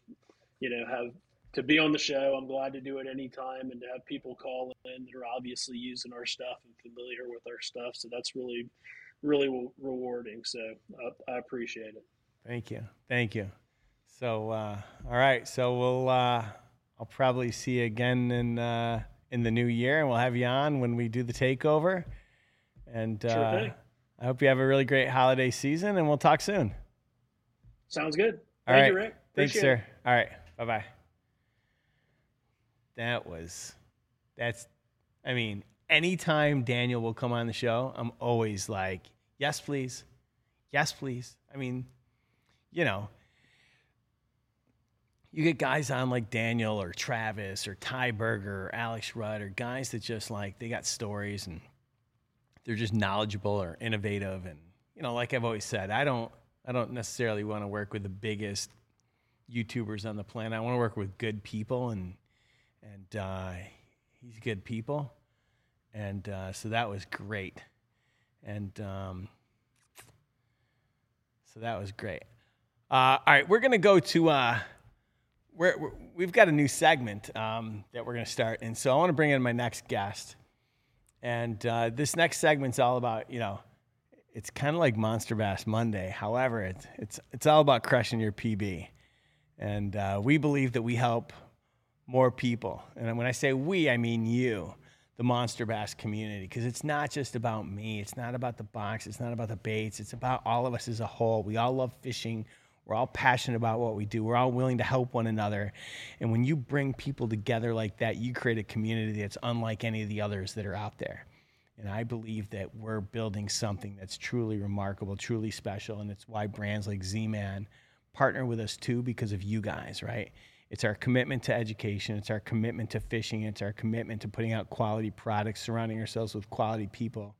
you know have to be on the show. I'm glad to do it anytime and to have people call in that are obviously using our stuff and familiar with our stuff. So that's really really rewarding. So I, I appreciate it. Thank you. Thank you. So uh, all right. So we'll uh, I'll probably see you again in uh, in the new year, and we'll have you on when we do the takeover. And sure uh, I hope you have a really great holiday season, and we'll talk soon. Sounds good. All Thank right. you, Rick. Thanks, sir. it. All right. Bye bye. That was, that's, I mean, anytime Daniel will come on the show, I'm always like, yes, please. Yes, please. I mean, you know, you get guys on like Daniel or Travis or Ty Berger or Alex Rudd or guys that just like they got stories and they're just knowledgeable or innovative and you know like I've always said I don't I don't necessarily want to work with the biggest YouTubers on the planet I want to work with good people and and uh, he's good people and uh, so that was great and um, so that was great uh, all right we're gonna go to uh, we're, we're, we've got a new segment um, that we're going to start. And so I want to bring in my next guest. And uh, this next segment's all about, you know, it's kind of like Monster Bass Monday. However, it's, it's, it's all about crushing your PB. And uh, we believe that we help more people. And when I say we, I mean you, the Monster Bass community, because it's not just about me. It's not about the box. It's not about the baits. It's about all of us as a whole. We all love fishing. We're all passionate about what we do. We're all willing to help one another. And when you bring people together like that, you create a community that's unlike any of the others that are out there. And I believe that we're building something that's truly remarkable, truly special. And it's why brands like Z-Man partner with us too because of you guys, right? It's our commitment to education, it's our commitment to fishing, it's our commitment to putting out quality products, surrounding ourselves with quality people,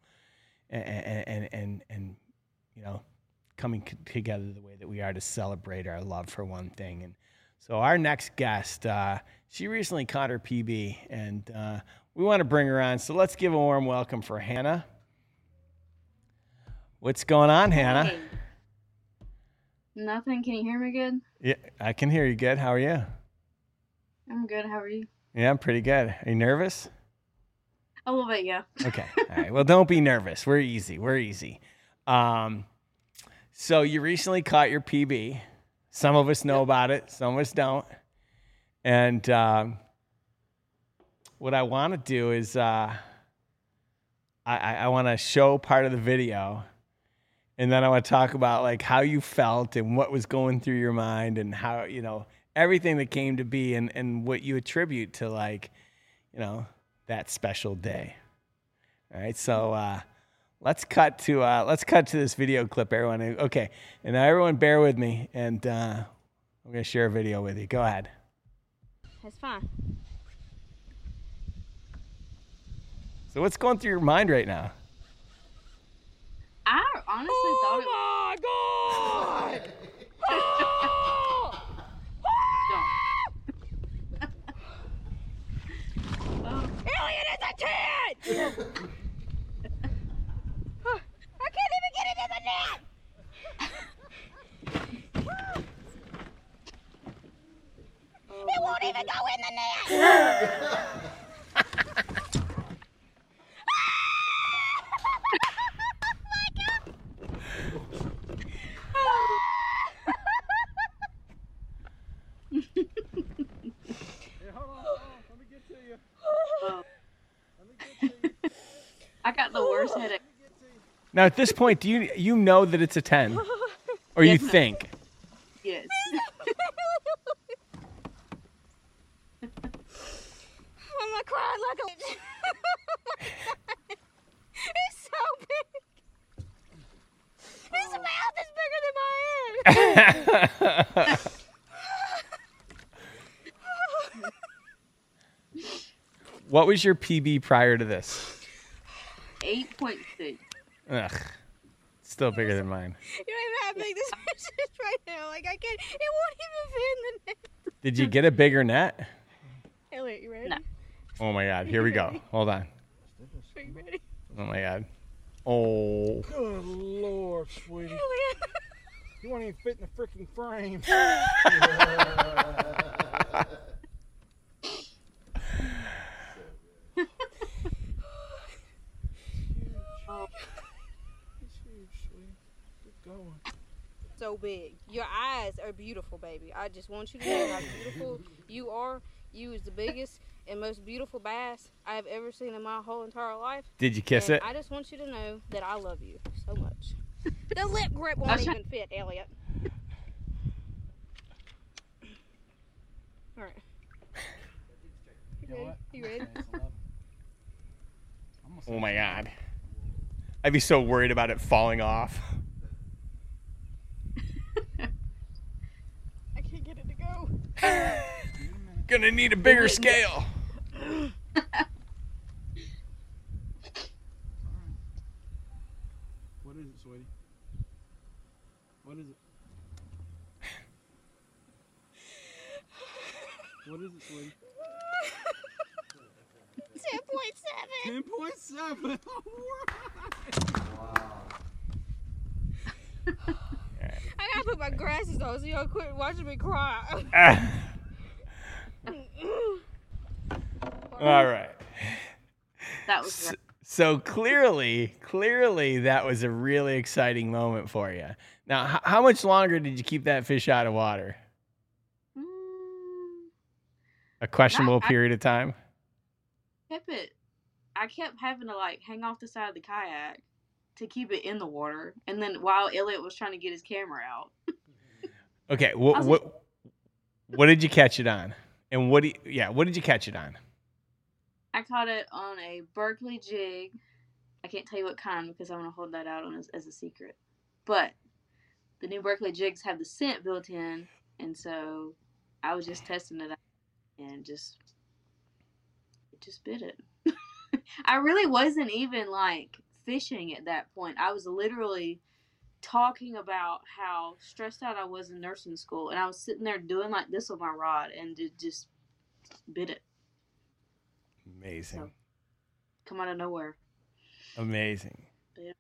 and, and, and, and, you know, coming c- together the way that we are to celebrate our love for one thing. And so our next guest, uh, she recently caught her PB, and uh, we want to bring her on. So let's give a warm welcome for Hannah. What's going on, Hannah? Hey. Nothing. Can you hear me good? Yeah, I can hear you good. How are you? I'm good. How are you? Yeah, I'm pretty good. Are you nervous? A little bit, yeah. Okay. All right. Well, don't be nervous. We're easy. We're easy. Um, so you recently caught your PB. Some of us know about it. Some of us don't. And um, what I want to do is uh, I, I, I want to show part of the video, and then I want to talk about like how you felt and what was going through your mind and how you know everything that came to be and and what you attribute to like you know that special day. All right, so uh, let's cut to uh, let's cut to this video clip, everyone. Okay, and now everyone, bear with me, and uh, I'm gonna share a video with you. Go ahead. It's fine. So what's going through your mind right now? I honestly thought it. Oh my god! Is a! I can't even get it in the net! it won't even go in the net! Now at this point, do you you know that it's a ten, or you Yes. think? Yes. I'm gonna cry like a. it's so big. His mouth is bigger than my head. what was your PB prior to this? Eight point six. Ugh, still bigger than mine. You don't even know big this fish is right now. Like I can't. It won't even fit in the net. Did you get a bigger net? Elliot, you ready? Oh my God! Here we go. Hold on. Are you ready? Oh my God. Oh. Good lord, sweetie. Elliot. You won't even fit in the freaking frame. So big. Your eyes are beautiful, baby. I just want you to know how beautiful you are. You is the biggest and most beautiful bass I have ever seen in my whole entire life. Did you kiss And it? I just want you to know that I love you so much. The lip grip won't even fit, Elliot. All right. You ready? You ready? Oh my God. I'd be so worried about it falling off. I can't get it to go. Gonna need a bigger scale. What is it, sweetie? What is it? What is it, sweetie? Ten point seven. Ten point seven. I gotta put my glasses on so y'all quit watching me cry. All right. That was S- So clearly, clearly, that was a really exciting moment for you. Now, h- how much longer did you keep that fish out of water? Mm. A questionable I- period of time. kept it. I kept having to like hang off the side of the kayak to keep it in the water, and then while Elliot was trying to get his camera out, Okay, what was what what did you catch it on? And what do you, yeah, what did you catch it on? I caught it on a Berkley jig. I can't tell you what kind because I want to hold that out on as, as a secret. But the new Berkley jigs have the scent built in, and so I was just testing it out and just it just bit it. I really wasn't even like fishing at that point. I was literally talking about how stressed out I was in nursing school, and I was sitting there doing like this with my rod, and it just bit it. Amazing. Come out of nowhere. Amazing. Yeah.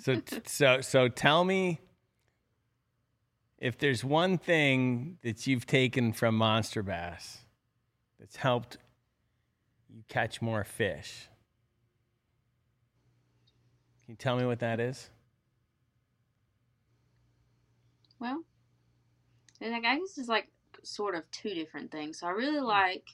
So so so tell me if there's one thing that you've taken from Monster Bass that's helped you catch more fish. Can you tell me what that is? Well, and like, I guess it's like sort of two different things. So I really Hmm. like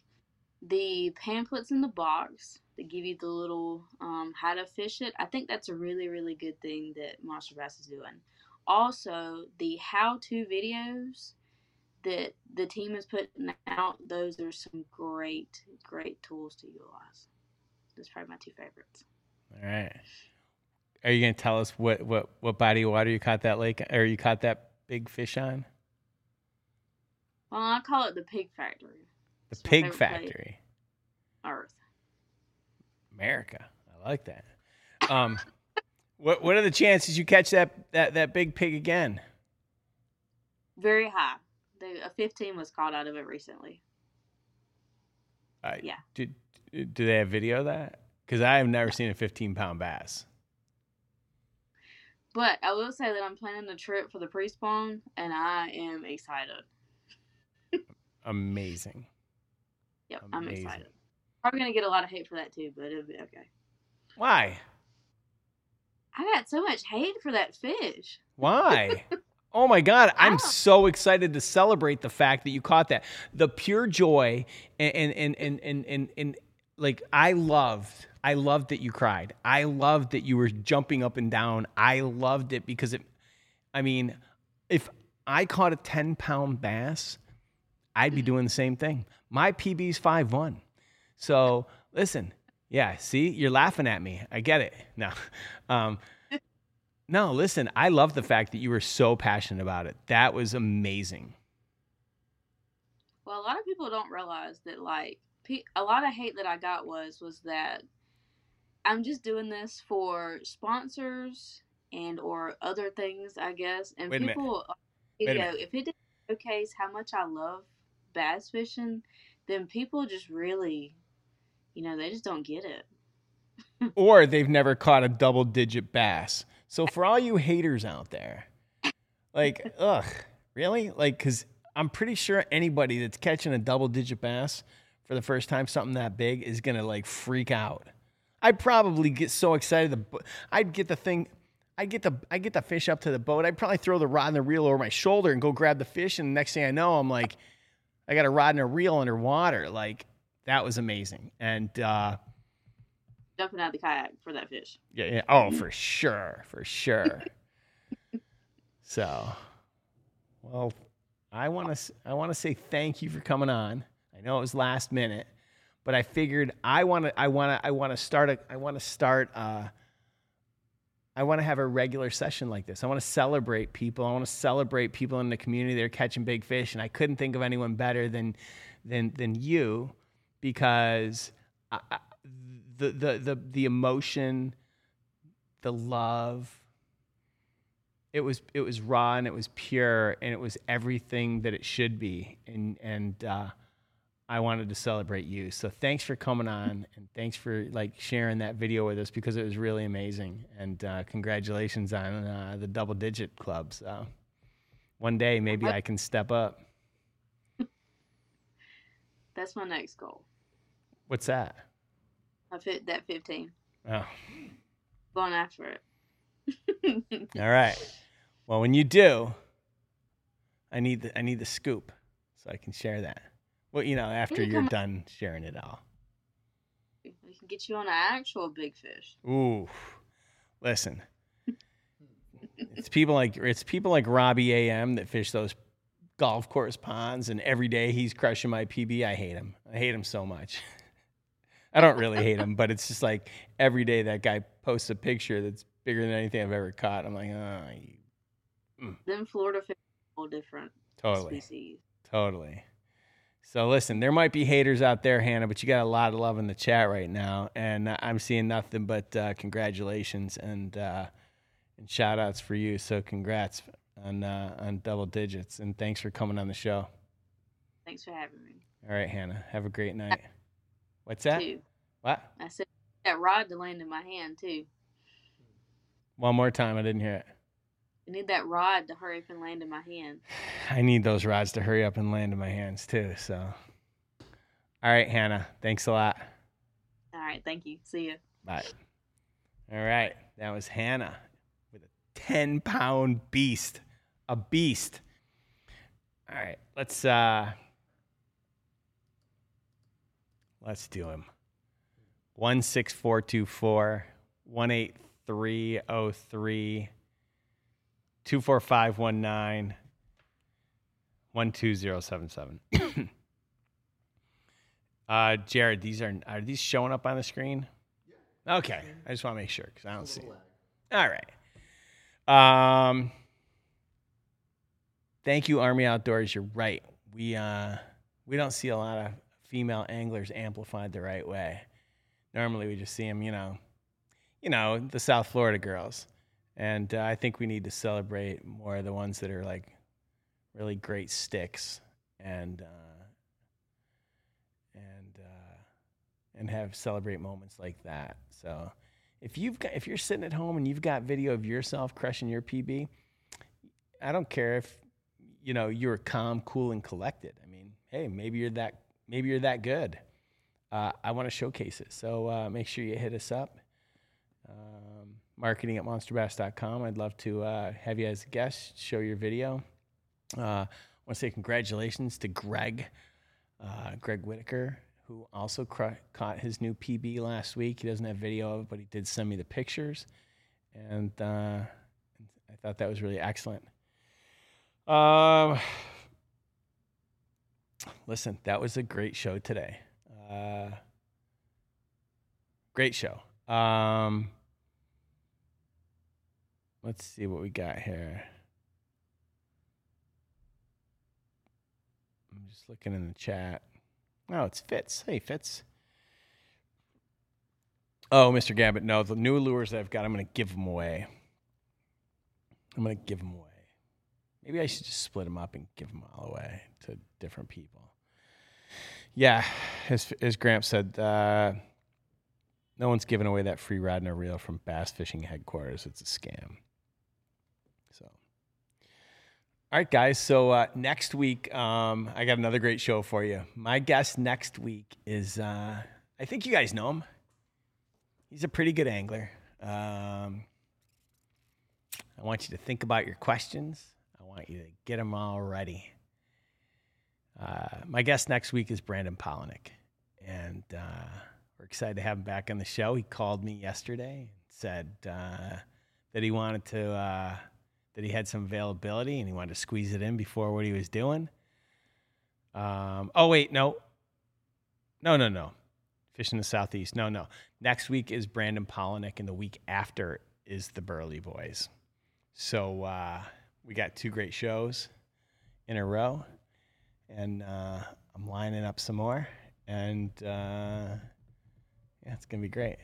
the pamphlets in the box that give you the little um, how to fish it. I think that's a really, really good thing that Monster Bass is doing. Also, the how to videos that the team is putting out, those are some great, great tools to utilize. That's probably my two favorites. All right. Are you going to tell us what, what, what body of water you caught that lake or you caught that big fish on? Well, I call it the Pig Factory. The It's Pig. Factory. Earth. America. I like that. Um, what what are the chances you catch that that, that big pig again? Very high. They, a 15 was caught out of it recently. Uh, Yeah. Do, do they have video of that? Because I have never seen a 15 pound bass. But I will say that I'm planning a trip for the pre-spawn, and I am excited. Amazing. Yep, I'm Amazing. excited. Probably gonna get a lot of hate for that too, but it'll be okay. Why? I got so much hate for that fish. Why? Oh my God, I'm so excited to celebrate the fact that you caught that. The pure joy and and and and and, and, and like I loved I loved that you cried. I loved that you were jumping up and down. I loved it because it, I mean, if I caught a 10 pound bass, I'd be doing the same thing. My PB's 5 1. So listen, yeah, see, you're laughing at me. I get it. No. Um, no, listen, I love the fact that you were so passionate about it. That was amazing. Well, a lot of people don't realize that like a lot of hate that I got was was that I'm just doing this for sponsors and or other things, I guess. And Wait people, uh, Wait you know, if it didn't showcase how much I love bass fishing, then people just really, you know, they just don't get it. or they've never caught a double digit bass. So for all you haters out there, like, ugh, really? Like, because I'm pretty sure anybody that's catching a double digit bass for the first time, something that big, is gonna like freak out. I'd probably get so excited. The bo- I'd get the thing. I'd get the I get the fish up to the boat. I'd probably throw the rod and the reel over my shoulder and go grab the fish. And the next thing I know, I'm like, I got a rod and a reel underwater. Like that was amazing. And uh, Jumping out of the kayak for that fish. yeah, yeah. Oh, for sure, for sure. so, well, I want to I want to say thank you for coming on. I know it was last minute, but I figured I want to I want to I want to start a I want to start uh I want to have a regular session like this. I want to celebrate people. I want to celebrate people in the community that are catching big fish, and I couldn't think of anyone better than than than you because I, the, the the the emotion, the love. It was it was raw and it was pure and it was everything that it should be and and uh, I wanted to celebrate you. So thanks for coming on and thanks for like sharing that video with us because it was really amazing and uh, congratulations on uh, the double digit club. So one day maybe I can step up. That's my next goal. What's that? I fit that 15. Oh, Going after it. all right. Well, when you do, I need the I need the scoop so I can share that. Well, you know, after you you're done sharing it all. We can get you on an actual big fish. Ooh, listen. It's people like it's people like Robbie AM that fish those golf course ponds, and every day he's crushing my PB. I hate him. I hate him so much. I don't really hate him, but it's just like every day that guy posts a picture that's bigger than anything I've ever caught. I'm like, oh, you mm. Then Florida fish are a whole different Totally. species. Totally. So listen, there might be haters out there, Hannah, but you got a lot of love in the chat right now, and I'm seeing nothing but uh, congratulations and uh, and shout outs for you. So congrats on uh, on double digits, and thanks for coming on the show. Thanks for having me. All right, Hannah, have a great night. What's that? What? I said that rod to land in my hand too. One more time, I didn't hear it. I need that rod to hurry up and land in my hand. I need those rods to hurry up and land in my hands too. So, all right, Hannah, thanks a lot. All right, thank you. See you. Bye. All right. That was Hannah with a 10 pound beast. A beast. All right. Let's uh let's do him. 16424 18303 24519 12077. Uh, Jared, these are are these showing up on the screen? Yeah. Okay, I just want to make sure because I don't see. It. All right. Um. Thank you, Army Outdoors. You're right. We uh we don't see a lot of female anglers amplified the right way. Normally, we just see them, you know, you know, the South Florida girls, and uh, I think we need to celebrate more of the ones that are like really great sticks and. Uh, and uh, and have celebrate moments like that. So if you've got if you're sitting at home and you've got video of yourself crushing your PB, I don't care if you know you're calm, cool, and collected. I mean, hey, maybe you're that maybe you're that good. Uh, I want to showcase it. So uh, make sure you hit us up. Marketing at monsterbass.com. I'd love to uh, have you as a guest, show your video. Uh, I want to say congratulations to Greg, uh, Greg Whitaker, who also cra- caught his new PB last week. He doesn't have video of it, but he did send me the pictures, and uh, I thought that was really excellent. Um, listen, that was a great show today. Uh, great show. Um, let's see what we got here. I'm just looking in the chat. Oh, it's Fitz. Hey, Fitz. Oh, Mr. Gambit, no, the new lures that I've got, I'm going to give them away. I'm going to give them away. Maybe I should just split them up and give them all away to different people. Yeah, as, as Gramp said, uh, no one's giving away that free rod and a reel from Bass Fishing Headquarters. It's a scam. So, all right, guys. So uh, next week, um, I got another great show for you. My guest next week is, uh, I think you guys know him. He's a pretty good angler. Um, I want you to think about your questions. I want you to get them all ready. Uh, my guest next week is Brandon Palaniuk, and uh, we're excited to have him back on the show. He called me yesterday and said uh, that he wanted to uh, that he had some availability and he wanted to squeeze it in before what he was doing. Um, oh wait, no, no, no, no. Fishing the southeast. No, no. Next week is Brandon Palaniuk, and the week after is the Burley Boys. So uh, we got two great shows in a row, and uh, I'm lining up some more, and uh, yeah, it's gonna be great.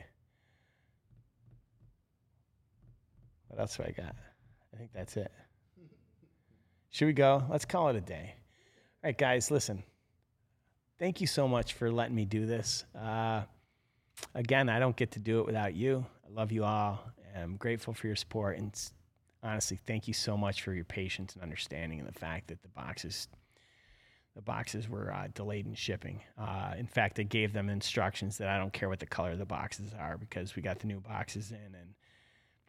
What else do I got? I think that's it. Should we go? Let's call it a day. All right, guys, listen. Thank you so much for letting me do this. Uh, again, I don't get to do it without you. I love you all. I'm grateful for your support. And honestly, thank you so much for your patience and understanding and the fact that the boxes the boxes were uh, delayed in shipping. Uh, in fact, I gave them instructions that I don't care what the color of the boxes are because we got the new boxes in and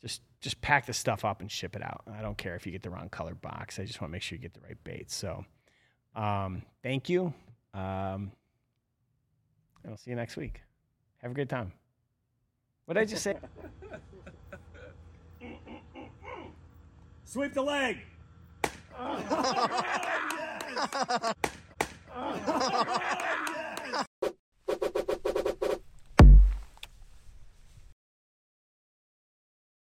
just just pack the stuff up and ship it out. I don't care if you get the wrong color box. I just want to make sure you get the right bait. So, um, thank you. Um, and I'll see you next week. Have a good time. What did I just say? Sweep the leg. Oh. Oh. Oh.